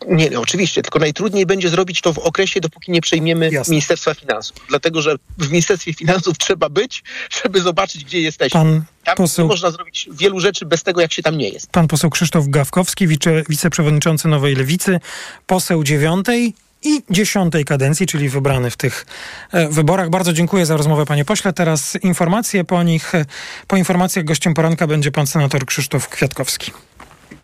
[SPEAKER 20] Nie, nie, oczywiście, tylko najtrudniej będzie zrobić to w okresie, dopóki nie przejmiemy Ministerstwa Finansów. Dlatego, że w Ministerstwie Finansów trzeba być, żeby zobaczyć, gdzie jesteśmy.
[SPEAKER 13] Pan
[SPEAKER 20] tam
[SPEAKER 13] poseł-
[SPEAKER 20] nie można zrobić wielu rzeczy bez tego, jak się tam nie jest.
[SPEAKER 13] Pan poseł Krzysztof Gawkowski, wice, wiceprzewodniczący Nowej Lewicy, poseł dziewiątej i dziesiątej kadencji, czyli wybrany w tych e, wyborach. Bardzo dziękuję za rozmowę, panie pośle. Teraz informacje po nich. e, Po informacjach gościem poranka będzie pan senator Krzysztof Kwiatkowski.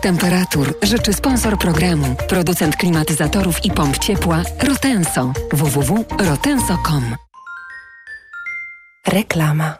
[SPEAKER 21] Temperatur życzy sponsor programu, producent klimatyzatorów i pomp ciepła Rotenso. www.rotenso.com
[SPEAKER 22] Reklama.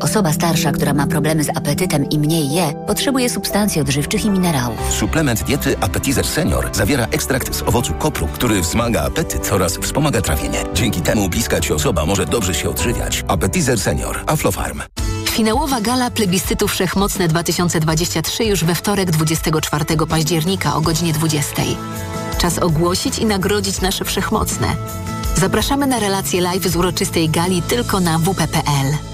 [SPEAKER 3] Osoba starsza, która ma problemy z apetytem i mniej je, potrzebuje substancji odżywczych i minerałów.
[SPEAKER 23] Suplement diety Appetizer Senior zawiera ekstrakt z owocu kopru, który wzmaga apetyt oraz wspomaga trawienie. Dzięki temu bliska ci osoba może dobrze się odżywiać. Appetizer Senior. Aflofarm.
[SPEAKER 24] Finałowa gala plebiscytu Wszechmocne 2023 już we wtorek 24 października o godzinie 20. Czas ogłosić i nagrodzić nasze Wszechmocne. Zapraszamy na relację live z uroczystej gali tylko na wp.pl.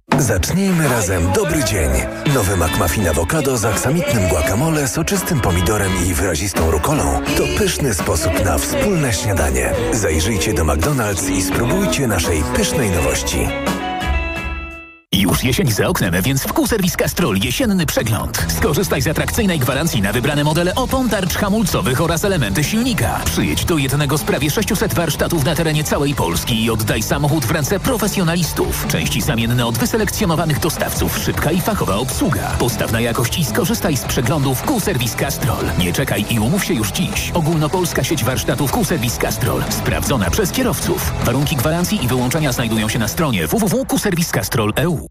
[SPEAKER 14] Zacznijmy razem dobry dzień. Nowy McMuffin awokado z aksamitnym guacamole, soczystym pomidorem i wyrazistą rukolą to pyszny sposób na wspólne śniadanie. Zajrzyjcie do McDonald's i spróbujcie naszej pysznej nowości.
[SPEAKER 25] Już jesień za oknem, więc w Q-Serwis Castrol jesienny przegląd. Skorzystaj z atrakcyjnej gwarancji na wybrane modele opon, tarcz hamulcowych oraz elementy silnika. Przyjedź do jednego z prawie 600 warsztatów na terenie całej Polski i oddaj samochód w ręce profesjonalistów. Części zamienne od wyselekcjonowanych dostawców, szybka i fachowa obsługa. Postaw na jakość i skorzystaj z przeglądów Q-Serwis Castrol. Nie czekaj i umów się już dziś. Ogólnopolska sieć warsztatów Q-Serwis Castrol. Sprawdzona przez kierowców. Warunki gwarancji i wyłączenia znajdują się na stronie www.qservicecastrol.eu.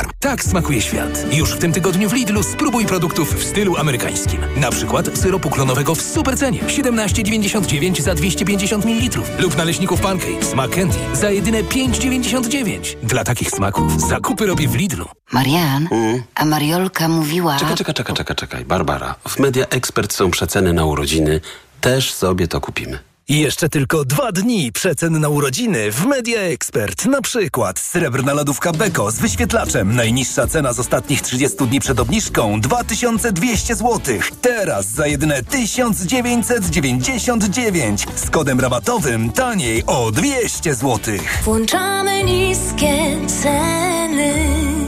[SPEAKER 23] Aflofarm.
[SPEAKER 25] Tak smakuje świat. Już w tym tygodniu w Lidlu spróbuj produktów w stylu amerykańskim. Na przykład syropu klonowego w supercenie 17,99 za 250 ml lub naleśników pancake smak candy za jedyne 5,99. Dla takich smaków zakupy robię w Lidlu.
[SPEAKER 3] Marian, a Mariolka mówiła...
[SPEAKER 8] Czekaj, czekaj, czekaj, czekaj, czekaj. Barbara, w Media Expert są przeceny na urodziny. Też sobie to kupimy.
[SPEAKER 18] I jeszcze tylko dwa dni przecen na urodziny w Media Expert. Na przykład srebrna lodówka Beko z wyświetlaczem. Najniższa cena z ostatnich 30 dni przed obniżką 2200 zł. Teraz za jedyne 1999. Z kodem rabatowym taniej o 200 zł.
[SPEAKER 26] Włączamy niskie ceny.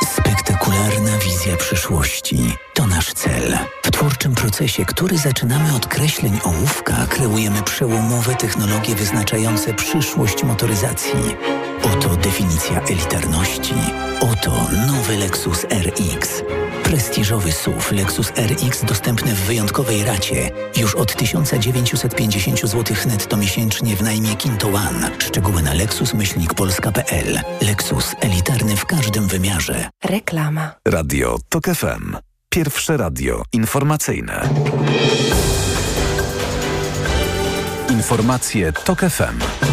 [SPEAKER 27] Spektakularna wizja przyszłości to nasz cel. W twórczym procesie, który zaczynamy od kreśleń ołówka, kreujemy przełomowe technologie wyznaczające przyszłość motoryzacji. Oto definicja elitarności. Oto nowy Lexus RX.
[SPEAKER 28] Prestiżowy SUV Lexus RX dostępny w wyjątkowej racie. Już od 1950 zł netto miesięcznie w najmie Kinto One. Szczegóły na lexus-polska.pl. Lexus elitarny w każdym wymiarze.
[SPEAKER 10] Reklama.
[SPEAKER 9] Radio TOK FM. Pierwsze radio informacyjne. Informacje TOK FM.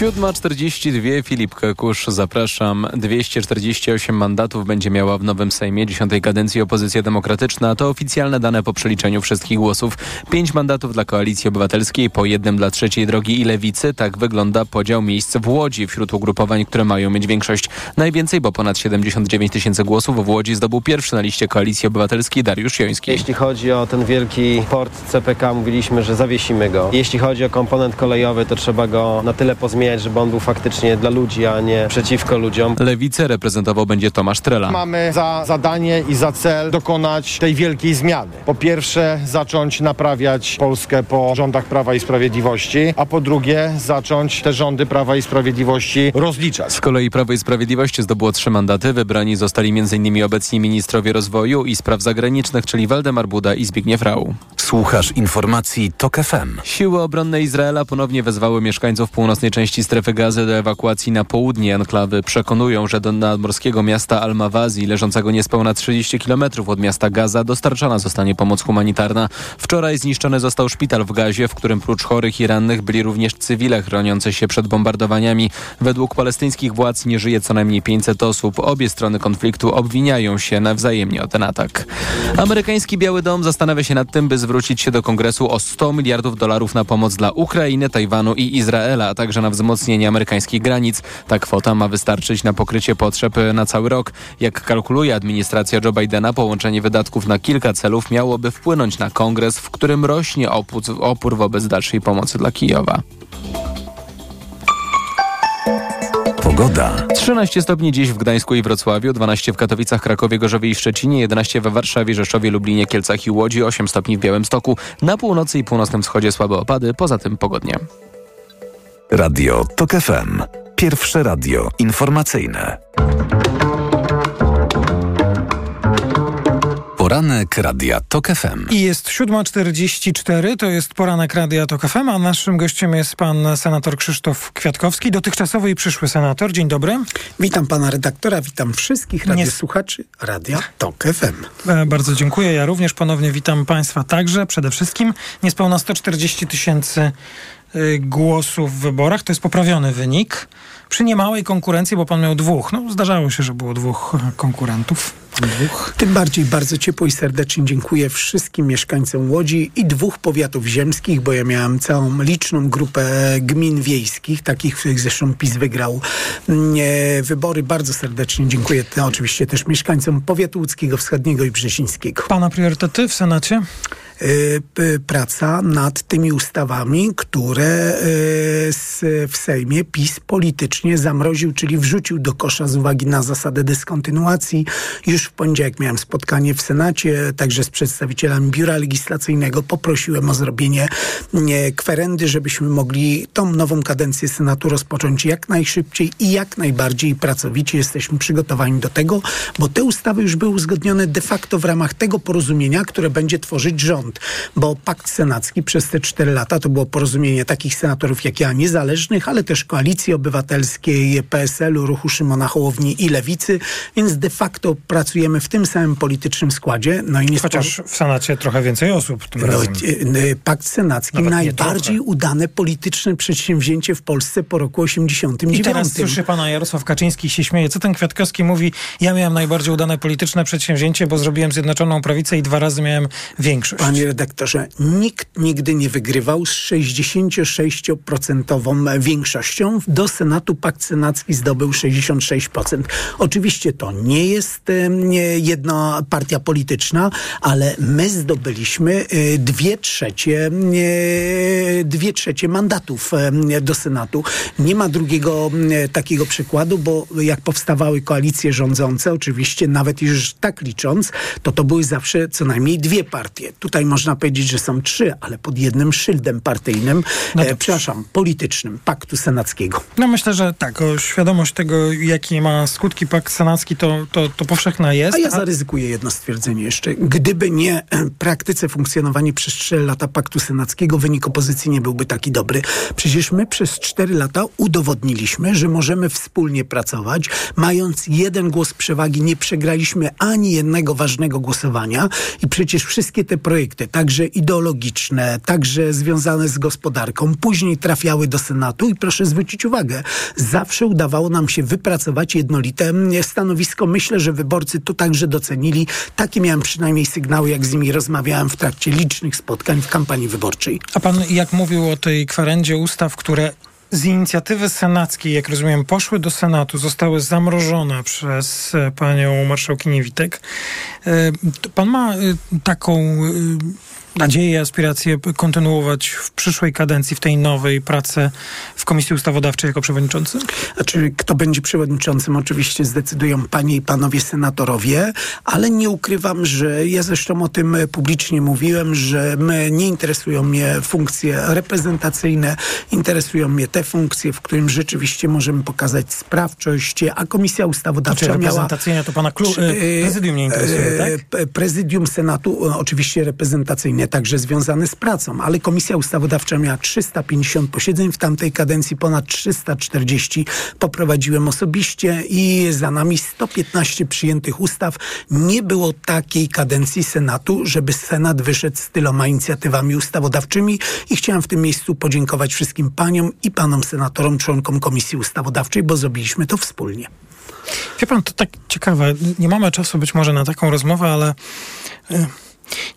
[SPEAKER 2] 7.42 Filip Kekusz, zapraszam. 248 mandatów będzie miała w nowym Sejmie dziesiątej kadencji opozycja demokratyczna. To oficjalne dane po przeliczeniu wszystkich głosów. Pięć mandatów dla Koalicji Obywatelskiej, po jednym dla Trzeciej Drogi i Lewicy. Tak wygląda podział miejsc w Łodzi wśród ugrupowań, które mają mieć większość. Najwięcej, bo ponad 79 tysięcy głosów w Łodzi zdobył pierwszy na liście Koalicji Obywatelskiej Dariusz Joński.
[SPEAKER 29] Jeśli chodzi o ten wielki port CPK, mówiliśmy, że zawiesimy go. Jeśli chodzi o komponent kolejowy, to trzeba go na tyle pozmieniać, żeby on był faktycznie dla ludzi, a nie przeciwko ludziom.
[SPEAKER 2] Lewicę reprezentował będzie Tomasz Trela.
[SPEAKER 30] Mamy za zadanie i za cel dokonać tej wielkiej zmiany. Po pierwsze, zacząć naprawiać Polskę po rządach Prawa i Sprawiedliwości, a po drugie, zacząć te rządy Prawa i Sprawiedliwości rozliczać.
[SPEAKER 2] Z kolei Prawo i Sprawiedliwość zdobyło trzy mandaty. Wybrani zostali m.in. obecni ministrowie rozwoju i spraw zagranicznych, czyli Waldemar Buda i Zbigniew Rau.
[SPEAKER 9] Słuchasz informacji TOK FM.
[SPEAKER 2] Siły obronne Izraela ponownie wezwały mieszkańców północnej części strefy gazy do ewakuacji na południe enklawy. Przekonują, że do nadmorskiego miasta Al-Mawazi, leżącego niespełna 30 km od miasta Gaza, dostarczana zostanie pomoc humanitarna. Wczoraj zniszczony został szpital w Gazie, w którym prócz chorych i rannych byli również cywile chroniące się przed bombardowaniami. Według palestyńskich władz nie żyje co najmniej 500 osób. Obie strony konfliktu obwiniają się nawzajemnie o ten atak. Amerykański Biały Dom zastanawia się nad tym, by zwrócić się do Kongresu o 100 miliardów dolarów na pomoc dla Ukrainy, Tajwanu i Izraela, a także na wzmocnienie amerykańskich granic. Ta kwota ma wystarczyć na pokrycie potrzeb na cały rok. Jak kalkuluje administracja Joe Bidena, połączenie wydatków na kilka celów miałoby wpłynąć na Kongres, w którym rośnie opór, opór wobec dalszej pomocy dla Kijowa.
[SPEAKER 9] Pogoda.
[SPEAKER 2] 13 stopni dziś w Gdańsku i Wrocławiu, 12 w Katowicach, Krakowie, Gorzowie i Szczecinie, 11 we Warszawie, Rzeszowie, Lublinie, Kielcach i Łodzi, 8 stopni w Białymstoku. Na północy i północnym wschodzie słabe opady, poza tym pogodnie.
[SPEAKER 9] Radio TOK FM. Pierwsze radio informacyjne. Poranek Radia TOK FM.
[SPEAKER 13] I jest 7.44, to jest poranek Radia TOK FM, a naszym gościem jest pan senator Krzysztof Kwiatkowski, dotychczasowy i przyszły senator. Dzień dobry.
[SPEAKER 31] Witam pana redaktora, witam wszystkich radiosłuchaczy Radia TOK FM.
[SPEAKER 13] E, Bardzo dziękuję. Ja również ponownie witam państwa także. Przede wszystkim niespełna 140 tysięcy głosów w wyborach. To jest poprawiony wynik. Przy niemałej konkurencji, bo pan miał dwóch. No, zdarzało się, że było dwóch konkurentów. Dwóch.
[SPEAKER 31] Tym bardziej bardzo ciepło i serdecznie dziękuję wszystkim mieszkańcom Łodzi i dwóch powiatów ziemskich, bo ja miałem całą liczną grupę gmin wiejskich, takich, w których zresztą PiS wygrał mm, e, wybory. Bardzo serdecznie dziękuję te, oczywiście też mieszkańcom powiatu łódzkiego, wschodniego i brzezińskiego.
[SPEAKER 13] Pana priorytety w Senacie?
[SPEAKER 31] Y, p- praca nad tymi ustawami, które y, w Sejmie PiS politycznie zamroził, czyli wrzucił do kosza z uwagi na zasadę dyskontynuacji. Już w poniedziałek miałem spotkanie w Senacie, także z przedstawicielami Biura Legislacyjnego. Poprosiłem o zrobienie nie, kwerendy, żebyśmy mogli tą nową kadencję Senatu rozpocząć jak najszybciej i jak najbardziej pracowicie. Jesteśmy przygotowani do tego, bo te ustawy już były uzgodnione de facto w ramach tego porozumienia, które będzie tworzyć rząd. Bo pakt senacki przez te cztery lata to było porozumienie takich senatorów jak ja, niezależnych, ale też Koalicji Obywatelskiej, PSL-u, Ruchu Szymona Hołowni i Lewicy, więc de facto pracujemy w tym samym politycznym składzie. No i nie
[SPEAKER 13] Chociaż w Senacie trochę więcej osób tym
[SPEAKER 31] no,
[SPEAKER 13] razem.
[SPEAKER 31] y, Pakt Senacki
[SPEAKER 13] Nawet
[SPEAKER 31] najbardziej udane polityczne przedsięwzięcie w Polsce po roku 89.
[SPEAKER 13] I teraz słyszy pana Jarosław Kaczyński się śmieje. Co ten Kwiatkowski mówi? Ja miałem najbardziej udane polityczne przedsięwzięcie, bo zrobiłem Zjednoczoną Prawicę i dwa razy miałem większość.
[SPEAKER 31] Panie redaktorze, nikt nigdy nie wygrywał z 66% większością. Do Senatu Pakt Senacki zdobył 66%. Oczywiście to nie jest nie jedna partia polityczna, ale my zdobyliśmy e, dwie trzecie, e, dwie trzecie mandatów do Senatu. Nie ma drugiego takiego przykładu, bo jak powstawały koalicje rządzące, oczywiście nawet już tak licząc, to to były zawsze co najmniej dwie partie. Tutaj można powiedzieć, że są trzy, ale pod jednym szyldem partyjnym,
[SPEAKER 13] No
[SPEAKER 31] e, przepraszam, politycznym, paktu senackiego.
[SPEAKER 13] No myślę, że tak, o świadomość tego, jakie ma skutki pakt senacki, to, to, to powszechna jest.
[SPEAKER 31] A ja zaryzykuję jedno stwierdzenie jeszcze. Gdyby nie e, praktyce funkcjonowanie przez 4 lata paktu senackiego, wynik opozycji nie byłby taki dobry. Przecież my przez 4 lata udowodniliśmy, że możemy wspólnie pracować. Mając jeden głos przewagi, nie przegraliśmy ani jednego ważnego głosowania i przecież wszystkie te projekty, także ideologiczne, także związane z gospodarką, później trafiały do Senatu i proszę zwrócić uwagę, zawsze udawało nam się wypracować jednolite mm, stanowisko. Myślę, że wyborcy to także docenili. Takie miałem przynajmniej sygnały, jak z nimi rozmawiałem w trakcie licznych spotkań w kampanii wyborczej.
[SPEAKER 13] A pan jak mówił o tej kwarendzie ustaw, które z inicjatywy senackiej, jak rozumiem, poszły do Senatu, zostały zamrożone przez e, panią marszałkinię Witek. E, Pan ma e, taką e, nadzieję, aspirację p- kontynuować w przyszłej kadencji, w tej nowej pracy w Komisji Ustawodawczej jako przewodniczący?
[SPEAKER 31] Znaczy, kto będzie przewodniczącym, oczywiście zdecydują panie i panowie senatorowie, ale nie ukrywam, że ja zresztą o tym publicznie mówiłem, że my, nie interesują mnie funkcje reprezentacyjne, interesują mnie te funkcje, w którym rzeczywiście możemy pokazać sprawczość, a Komisja Ustawodawcza
[SPEAKER 13] Znaczy
[SPEAKER 31] miała...
[SPEAKER 13] reprezentacyjnie to pana klu- e, prezydium nie interesuje,
[SPEAKER 31] e,
[SPEAKER 13] tak?
[SPEAKER 31] Prezydium Senatu e, oczywiście reprezentacyjne, także związane z pracą, ale Komisja Ustawodawcza miała 350 posiedzeń w tamtej kadencji, ponad 340 poprowadziłem osobiście i za nami 115 przyjętych ustaw. Nie było takiej kadencji Senatu, żeby Senat wyszedł z tyloma inicjatywami ustawodawczymi i chciałem w tym miejscu podziękować wszystkim paniom i panom senatorom, członkom Komisji Ustawodawczej, bo zrobiliśmy to wspólnie.
[SPEAKER 13] Wie pan, to tak ciekawe. Nie mamy czasu być może na taką rozmowę, ale y,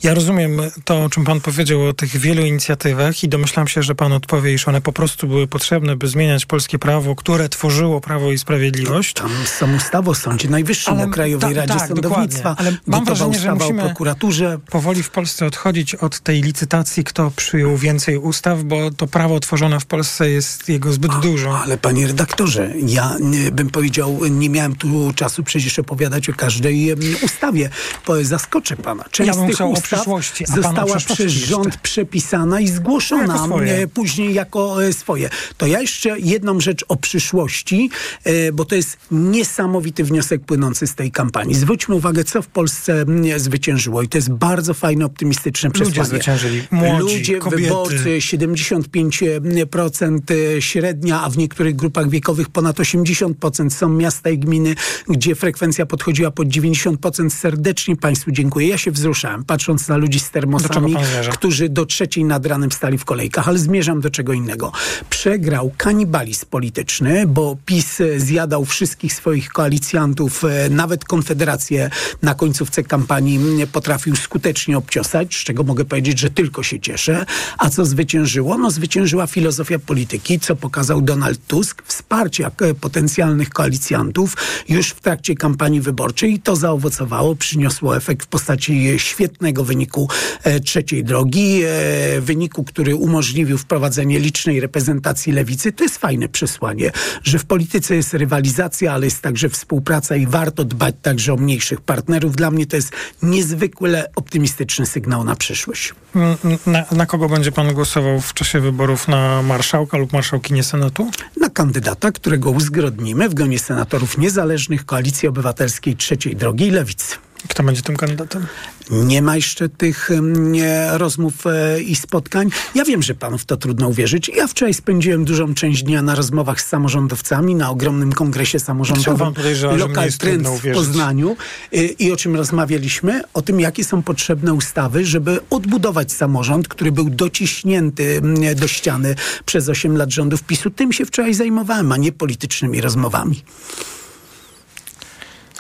[SPEAKER 13] ja rozumiem to, o czym pan powiedział, o tych wielu inicjatywach i domyślam się, że pan odpowie, iż one po prostu były potrzebne, by zmieniać polskie prawo, które tworzyło Prawo i Sprawiedliwość.
[SPEAKER 31] Tam są ustawy o Sądzie Najwyższym,
[SPEAKER 13] Ale
[SPEAKER 31] o Krajowej
[SPEAKER 13] ta-
[SPEAKER 31] Radzie
[SPEAKER 13] tak,
[SPEAKER 31] Sądownictwa,
[SPEAKER 13] dokładnie. Ale mam wrażenie, że musimy
[SPEAKER 31] prokuraturze.
[SPEAKER 13] powoli w Polsce odchodzić od tej licytacji, kto przyjął więcej ustaw, bo to prawo tworzone w Polsce jest jego zbyt dużo.
[SPEAKER 31] Ale panie redaktorze, ja nie, bym powiedział, nie miałem tu czasu przecież opowiadać o każdej ustawie. Bo zaskoczę pana. Część
[SPEAKER 13] Ja bym
[SPEAKER 31] z tych
[SPEAKER 13] chciał o
[SPEAKER 31] ustaw
[SPEAKER 13] przyszłości,
[SPEAKER 31] została przez
[SPEAKER 13] jeszcze.
[SPEAKER 31] rząd przepisana i zgłoszona
[SPEAKER 13] Jako swoje.
[SPEAKER 31] e, później jako e, swoje. To ja jeszcze jedną rzecz o przyszłości, e, bo to jest niesamowity wniosek płynący z tej kampanii. Zwróćmy uwagę, co w Polsce zwyciężyło i to jest bardzo fajne, optymistyczne
[SPEAKER 13] Ludzie
[SPEAKER 31] przesłanie.
[SPEAKER 13] zwyciężyli. Młodzi,
[SPEAKER 31] Ludzie,
[SPEAKER 13] kobiety.
[SPEAKER 31] wyborcy, 75% e, średnia, a w niektórych grupach wiekowych ponad 80%. Są miasta i gminy, gdzie frekwencja podchodziła pod 90%. Serdecznie Państwu dziękuję. Ja się wzruszałem, patrząc na ludzi z
[SPEAKER 13] Do
[SPEAKER 31] termosami,
[SPEAKER 13] zmierza?
[SPEAKER 31] którzy do trzeciej nad ranem stali w kolejkach, ale zmierzam do czego innego. Przegrał kanibalizm polityczny, bo PiS zjadał wszystkich swoich koalicjantów, e, nawet Konfederację na końcówce kampanii potrafił skutecznie obciosać, z czego mogę powiedzieć, że tylko się cieszę. A co zwyciężyło? No zwyciężyła filozofia polityki, co pokazał Donald Tusk, wsparcie e, potencjalnych koalicjantów już w trakcie kampanii wyborczej i to zaowocowało, przyniosło efekt w postaci e, świetnego wyniku e, trzeciej drogi, e, wyniku, który umożliwił wprowadzenie licznej reprezentacji lewicy. To jest fajne przesłanie, że w polityce jest rywalizacja, ale jest także współpraca i warto dbać także o mniejszych partnerów. Dla mnie to jest niezwykle optymistyczny sygnał na przyszłość.
[SPEAKER 13] Mm, Na, na kogo będzie pan głosował w czasie wyborów na marszałka lub marszałkinię Senatu?
[SPEAKER 31] Na kandydata, którego uzgodnimy w gronie senatorów niezależnych Koalicji Obywatelskiej Trzeciej Drogi i Lewicy.
[SPEAKER 13] Kto będzie tym kandydatem?
[SPEAKER 31] Nie ma jeszcze tych nie, rozmów e, i spotkań. Ja wiem, że panów to trudno uwierzyć. Ja wczoraj spędziłem dużą część dnia na rozmowach z samorządowcami na ogromnym kongresie samorządowym Lokal Trends w? Poznaniu. Y, I o czym rozmawialiśmy? O tym, jakie są potrzebne ustawy, żeby odbudować samorząd, który był dociśnięty do ściany przez 8 lat rządów PiSu. Tym się wczoraj zajmowałem, a nie politycznymi rozmowami.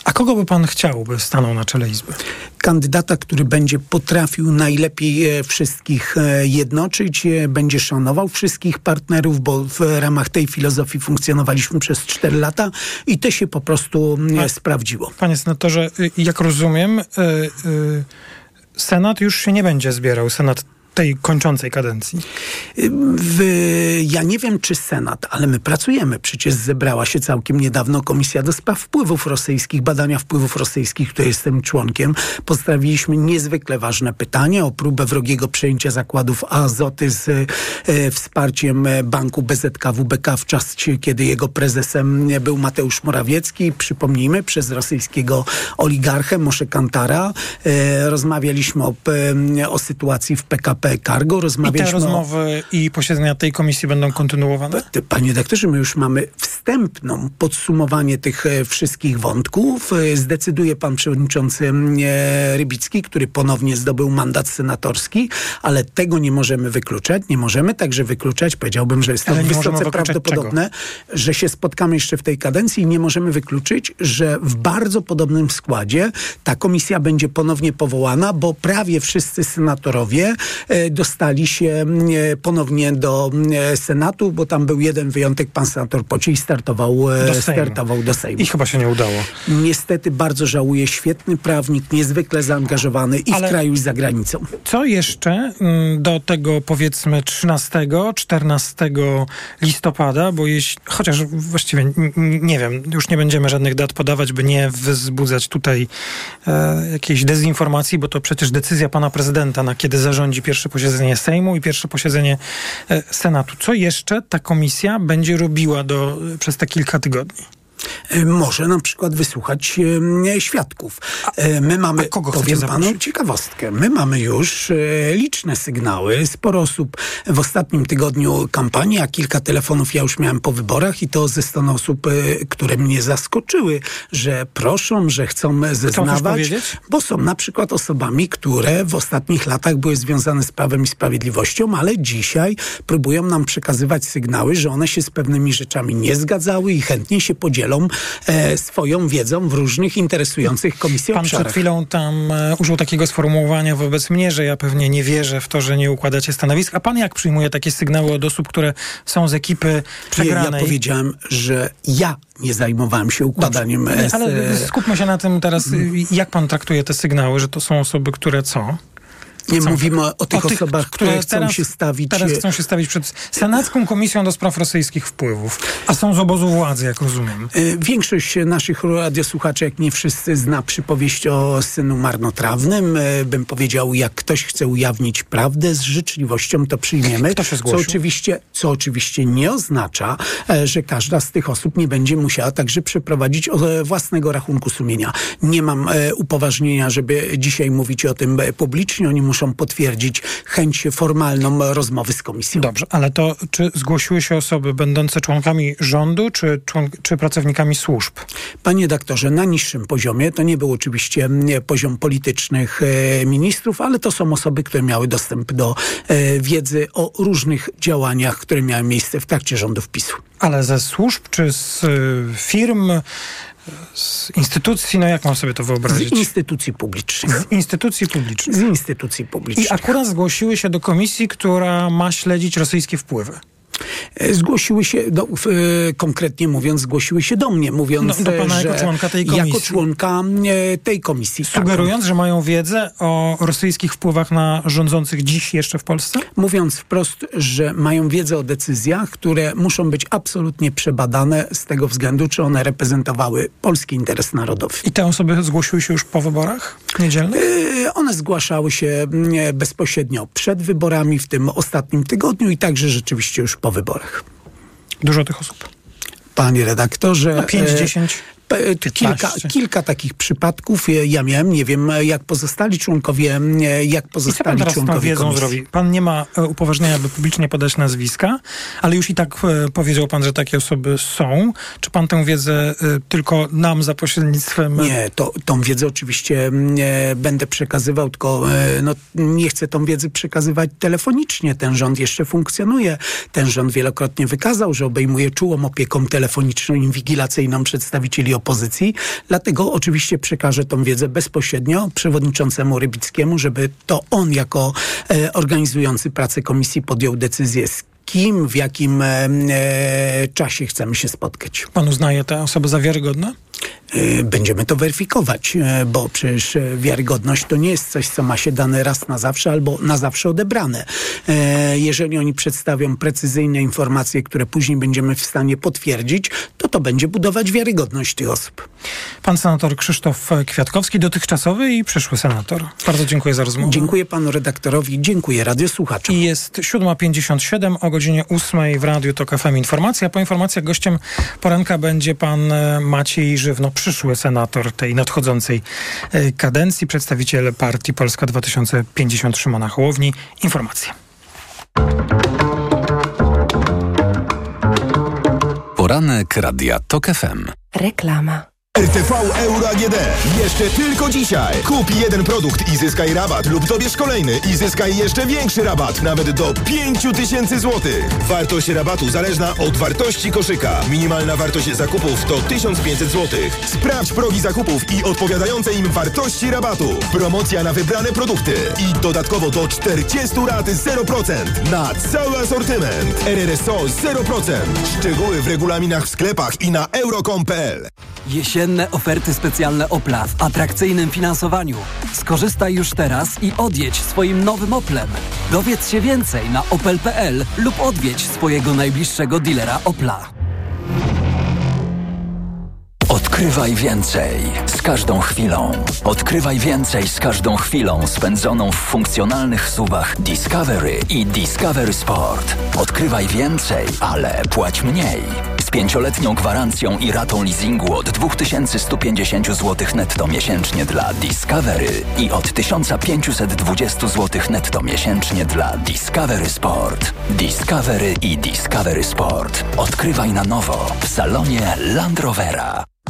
[SPEAKER 13] A kogo by pan chciał, by stanął na czele Izby?
[SPEAKER 31] kandydata, który będzie potrafił najlepiej e, wszystkich e, jednoczyć, e, będzie szanował wszystkich partnerów, bo w ramach tej filozofii funkcjonowaliśmy przez 4 lata i to się po prostu mm, sprawdziło.
[SPEAKER 13] Panie senatorze, y, jak rozumiem, y, y, Senat już się nie będzie zbierał. Senat tej kończącej kadencji?
[SPEAKER 31] W, ja nie wiem, czy Senat, ale my pracujemy. Przecież zebrała się całkiem niedawno Komisja do Spraw Wpływów Rosyjskich, badania wpływów rosyjskich, której jestem członkiem. Postawiliśmy niezwykle ważne pytanie o próbę wrogiego przejęcia zakładów Azoty z e, wsparciem banku BZK WBK w czasie, kiedy jego prezesem był Mateusz Morawiecki. Przypomnijmy, przez rosyjskiego oligarchę Moshe Kantara. E, rozmawialiśmy o, e, o sytuacji w PKP Cargo.
[SPEAKER 13] I te
[SPEAKER 31] Rozmawialiśmy o...
[SPEAKER 13] rozmowy i posiedzenia tej komisji będą kontynuowane?
[SPEAKER 31] Panie doktorze, my już mamy wstępną podsumowanie tych e, wszystkich wątków. E, Zdecyduje pan przewodniczący e, Rybicki, który ponownie zdobył mandat senatorski, ale tego nie możemy wykluczać. Nie możemy także wykluczać, powiedziałbym, że jest to wysoce prawdopodobne, że się spotkamy jeszcze w tej kadencji i nie możemy wykluczyć, że w bardzo podobnym składzie ta komisja będzie ponownie powołana, bo prawie wszyscy senatorowie dostali się e, ponownie do e, Senatu, bo tam był jeden wyjątek, pan senator Pociej startował, e,
[SPEAKER 13] Do Sejmu.
[SPEAKER 31] startował do Sejmu.
[SPEAKER 13] I chyba się nie udało.
[SPEAKER 31] Niestety bardzo żałuję, świetny prawnik, niezwykle zaangażowany i
[SPEAKER 13] Ale-
[SPEAKER 31] w kraju, i za granicą.
[SPEAKER 13] Co jeszcze do tego powiedzmy 13, 14 listopada, bo jeśli, chociaż właściwie nie wiem, już nie będziemy żadnych dat podawać, by nie wzbudzać tutaj e, jakiejś dezinformacji, bo to przecież decyzja pana prezydenta, na kiedy zarządzi pierwsze posiedzenie Sejmu i pierwsze posiedzenie e, Senatu. Co jeszcze ta komisja będzie robiła do, przez te kilka tygodni?
[SPEAKER 31] E, Może na przykład wysłuchać e, świadków. E, My mamy,
[SPEAKER 13] kogo
[SPEAKER 31] powiem panu ciekawostkę, my mamy już liczne sygnały. Sporo osób w ostatnim tygodniu kampanii, a kilka telefonów ja już miałem po wyborach i to ze strony osób, które mnie zaskoczyły, że proszą, że chcą zeznawać, bo są na przykład osobami, które w ostatnich latach były związane z Prawem i Sprawiedliwością, ale dzisiaj próbują nam przekazywać sygnały, że one się z pewnymi rzeczami nie zgadzały i chętnie się podzielą e, swoją wiedzą w różnych interesujących komisji
[SPEAKER 13] Pan przed chwilą tam e, użył takiego sformułowania wobec mnie, że ja pewnie nie wierzę w to, że nie układacie stanowisk. A pan jak przyjmuje takie sygnały od osób, które są z ekipy
[SPEAKER 31] Nie, ja
[SPEAKER 13] przegranej?
[SPEAKER 31] powiedziałem, że ja nie zajmowałem się układaniem
[SPEAKER 13] Nie,
[SPEAKER 31] e,
[SPEAKER 13] ale skupmy się na tym teraz, y, jak pan traktuje te sygnały, że to są osoby, które co?
[SPEAKER 31] Nie
[SPEAKER 13] Chcą-
[SPEAKER 31] mówimy o, o tych osobach, które, chcą
[SPEAKER 13] teraz,
[SPEAKER 31] się stawić.
[SPEAKER 13] Teraz chcą się stawić przed Senacką Komisją do Spraw Rosyjskich Wpływów, a są z obozu władzy, jak rozumiem.
[SPEAKER 31] E, Większość naszych radiosłuchaczy, jak nie wszyscy, zna przypowieść o synu marnotrawnym. E, Bym powiedział, jak ktoś chce ujawnić prawdę, z życzliwością to przyjmiemy.
[SPEAKER 13] Kto się
[SPEAKER 31] co, oczywiście, co oczywiście nie oznacza, e, że każda z tych osób nie będzie musiała także przeprowadzić własnego rachunku sumienia. Nie mam upoważnienia, żeby dzisiaj mówić o tym publicznie. Oni muszą potwierdzić chęć formalną rozmowy z komisją.
[SPEAKER 13] Dobrze, ale to czy zgłosiły się osoby będące członkami rządu, czy, członk- czy pracownikami służb?
[SPEAKER 31] Panie doktorze, na niższym poziomie, to nie był oczywiście poziom politycznych e, ministrów, ale to są osoby, które miały dostęp do e, wiedzy o różnych działaniach, które miały miejsce w trakcie rządów PiSu.
[SPEAKER 13] Ale ze służb, czy z y, firm, z instytucji, no jak mam sobie to
[SPEAKER 31] Z
[SPEAKER 13] wyobrazić?
[SPEAKER 31] instytucji publicznych.
[SPEAKER 13] Z instytucji publicznych.
[SPEAKER 31] Z instytucji
[SPEAKER 13] I
[SPEAKER 31] publicznych.
[SPEAKER 13] akurat zgłosiły się do komisji, która ma śledzić rosyjskie wpływy.
[SPEAKER 31] E, Zgłosiły się, e, konkretnie mówiąc, zgłosiły się do mnie, mówiąc,
[SPEAKER 13] No, do pana
[SPEAKER 31] że
[SPEAKER 13] jako członka tej
[SPEAKER 31] Jako
[SPEAKER 13] komisji.
[SPEAKER 31] członka e, tej komisji. tak.
[SPEAKER 13] Sugerując, że mają wiedzę o rosyjskich wpływach na rządzących dziś jeszcze w Polsce?
[SPEAKER 31] Mówiąc wprost, że mają wiedzę o decyzjach, które muszą być absolutnie przebadane z tego względu, czy one reprezentowały polski interes narodowy.
[SPEAKER 13] I te osoby zgłosiły się już po wyborach niedzielnych?
[SPEAKER 31] One zgłaszały się mm, bezpośrednio przed wyborami w tym ostatnim tygodniu i także rzeczywiście już po wyborach.
[SPEAKER 13] Dużo tych osób.
[SPEAKER 31] Panie redaktorze.
[SPEAKER 13] No 5,
[SPEAKER 31] e,
[SPEAKER 13] 10.
[SPEAKER 31] P- Kilka,
[SPEAKER 13] 15.
[SPEAKER 31] kilka takich przypadków e, ja miałem. Nie wiem, e, jak pozostali członkowie, e, jak
[SPEAKER 13] I co pan
[SPEAKER 31] pozostali członkowie
[SPEAKER 13] wiedzą
[SPEAKER 31] komisji.
[SPEAKER 13] zrobi? Pan nie ma e, upoważnienia, by publicznie podać nazwiska, ale już i tak e, powiedział pan, że takie osoby są. Czy pan tę wiedzę e, tylko nam za pośrednictwem...
[SPEAKER 31] Nie, to, tą wiedzę oczywiście e, będę przekazywał, tylko e, no, nie chcę tą wiedzę przekazywać telefonicznie. Ten rząd jeszcze funkcjonuje. Ten rząd wielokrotnie wykazał, że obejmuje czułą opieką telefoniczną i inwigilacyjną przedstawicieli opozycji. Dlatego oczywiście przekażę tą wiedzę bezpośrednio przewodniczącemu Rybickiemu, żeby to on jako e, organizujący pracę komisji podjął decyzję kim, w jakim e, e, czasie chcemy się spotkać.
[SPEAKER 13] Pan uznaje te osoby za wiarygodne?
[SPEAKER 31] Y, będziemy to weryfikować, y, bo przecież y, wiarygodność to nie jest coś, co ma się dane raz na zawsze albo na zawsze odebrane. E, Jeżeli oni przedstawią precyzyjne informacje, które później będziemy w stanie potwierdzić, to to będzie budować wiarygodność tych osób.
[SPEAKER 13] Pan senator Krzysztof Kwiatkowski, dotychczasowy i przyszły senator. Bardzo dziękuję za rozmowę.
[SPEAKER 31] Dziękuję panu redaktorowi, dziękuję radiosłuchaczom.
[SPEAKER 13] I jest 7.57 o godzinie 8 w Radiu Tok FM Informacja. Po informacjach gościem poranka będzie pan e, Maciej Żywno, przyszły senator tej nadchodzącej e, kadencji, przedstawiciel partii Polska 2050 Szymona Hołowni. Informacje.
[SPEAKER 9] Poranek Radia TOK FM.
[SPEAKER 10] Reklama.
[SPEAKER 32] RTV Euro AGD. Jeszcze tylko dzisiaj. Kup jeden produkt i zyskaj rabat lub dobierz kolejny i zyskaj jeszcze większy rabat, nawet do 5000 zł. Wartość rabatu zależna od wartości koszyka. Minimalna wartość zakupów to 1500 zł. Sprawdź progi zakupów i odpowiadające im wartości rabatu. Promocja na wybrane produkty i dodatkowo do 40 lat 0% na cały asortyment. RRSO 0%. Szczegóły w regulaminach w sklepach i na euro.com.pl.
[SPEAKER 33] Jesienne oferty specjalne Opla w atrakcyjnym finansowaniu. Skorzystaj już teraz i odjedź swoim nowym Oplem. Dowiedz się więcej na opel.pl lub odwiedź swojego najbliższego dealera Opla.
[SPEAKER 25] Odkrywaj więcej z każdą chwilą. Odkrywaj więcej z każdą chwilą spędzoną w funkcjonalnych suwach Discovery i Discovery Sport. Odkrywaj więcej, ale płać mniej. Pięcioletnią gwarancją i ratą leasingu od 2150 zł netto miesięcznie dla Discovery i od 1520 zł netto miesięcznie dla Discovery Sport. Discovery i Discovery Sport. Odkrywaj na nowo w salonie Land Rovera.